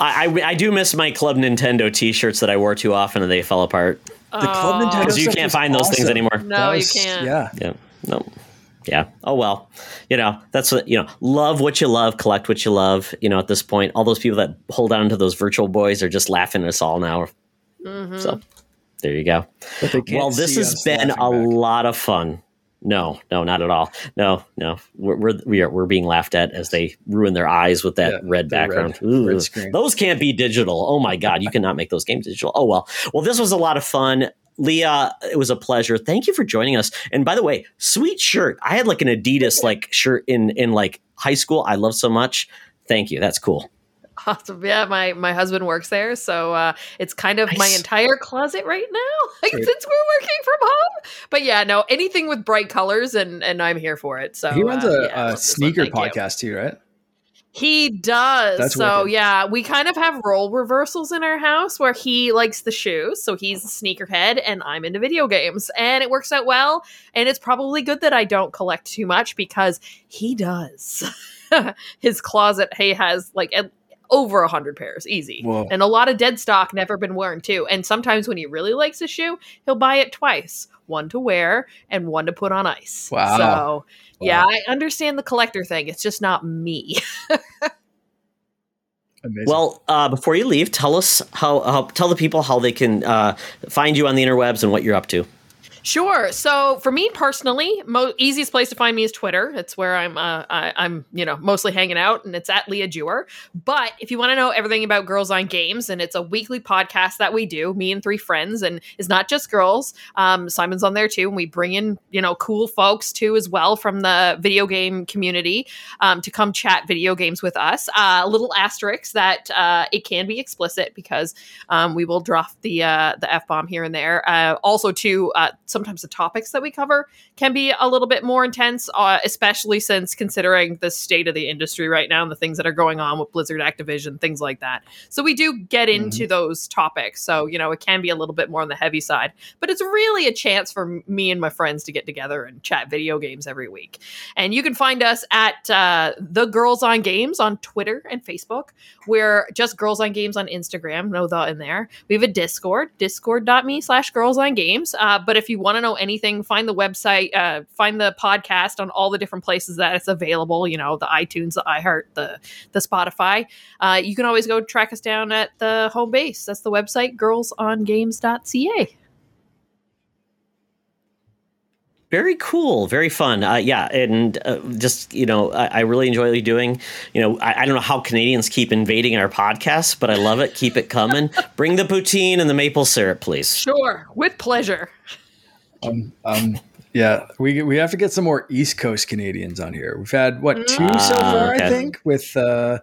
I, I I do miss my Club Nintendo T-shirts that I wore too often and they fell apart The Club Nintendo because you stuff can't was find those things anymore. No, That you can't. Yeah. Yeah. No. Yeah. Oh well. You know, that's what you know, love what you love, collect what you love. You know, at this point, all those people that hold on to those virtual boys are just laughing at us all now. Mhm. So there you go. But they can't Well, this has been a back. lot of fun. No, no, not at all. No, no, we're we're we are, we're being laughed at as they ruin their eyes with that Yeah, red background. red- red. Those can't be digital. Oh my god, you cannot make those games digital. Oh well. Well, this was a lot of fun. Leah, it was a pleasure. Thank you for joining us. And by the way, sweet shirt. I had like an Adidas like shirt in in like high school. I love so much. Thank you. That's cool. Awesome. Yeah, my my husband works there, so uh, it's kind of my entire closet right now, like since we're working from home. But yeah, no, anything with bright colors, and and I'm here for it. So he runs uh, a, yeah, a sneaker thank you. podcast too, right? He does. That's so wicked. yeah, we kind of have role reversals in our house where he likes the shoes, so he's a sneakerhead, and I'm into video games, and it works out well. And it's probably good that I don't collect too much because he does. His closet, he has like at, over a hundred pairs, easy, Whoa. and a lot of dead stock never been worn too. And sometimes when he really likes a shoe, he'll buy it twice, one to wear and one to put on ice. Wow. So. Yeah, Wow. I understand the collector thing. It's just not me. Amazing. Well, uh, before you leave, tell us how, how, tell the people how they can uh, find you on the interwebs and what you're up to. Sure. So for me personally, mo- easiest place to find me is Twitter. It's where I'm uh, I, am you know mostly hanging out, and it's at Leah Jewer. But if you want to know everything about Girls on Games, and it's a weekly podcast that we do, me and three friends, and it's not just girls. Um, Simon's on there too, and we bring in you know cool folks too as well from the video game community um, to come chat video games with us. Uh, little asterisk that uh, it can be explicit because um, we will drop the uh, the f bomb here and there. Uh, also, too uh, sometimes the topics that we cover can be a little bit more intense, uh, especially since considering the state of the industry right now and the things that are going on with Blizzard Activision, things like that. So we do get mm-hmm. into mm-hmm. those topics. So, you know, it can be a little bit more on the heavy side, but it's really a chance for me and my friends to get together and chat video games every week. And you can find us at uh, The Girls on Games on Twitter and Facebook. We're just Girls on Games on Instagram, no thought in there. We have a Discord, discord.me slash girls on games. Uh, but if you want to know anything, find the website, uh, find the podcast on all the different places that it's available. You know, the iTunes, the iHeart, the the Spotify. Uh, you can always go track us down at the home base. That's the website, girlsongames.ca. Very cool, very fun. Uh, yeah, and uh, just you know, I, I, really enjoy doing. You know, I, I, don't know how Canadians keep invading our podcasts, but I love it. Keep it coming. Bring the poutine and the maple syrup, please. Sure, with pleasure. Um, um, yeah, we we have to get some more East Coast Canadians on here. We've had what two mm. so far, okay. I think, with uh,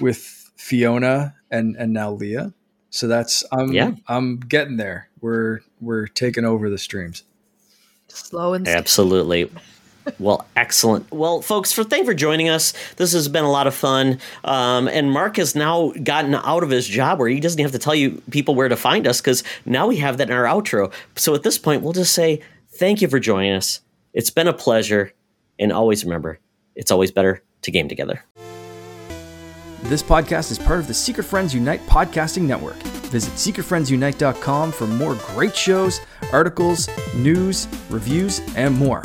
with Fiona and and now Leah. So that's I'm yeah. I'm getting there. We're we're taking over the streams. Slow and absolutely. Well, excellent. Well, folks, for thank for joining us. This has been a lot of fun. Um, and Mark has now gotten out of his job where he doesn't have to tell you people where to find us because now we have that in our outro. So at this point, we'll just say thank you for joining us. It's been a pleasure. And always remember, it's always better to game together. This podcast is part of the Secret Friends Unite podcasting network. Visit secretfriendsunite.com for more great shows, articles, news, reviews, and more.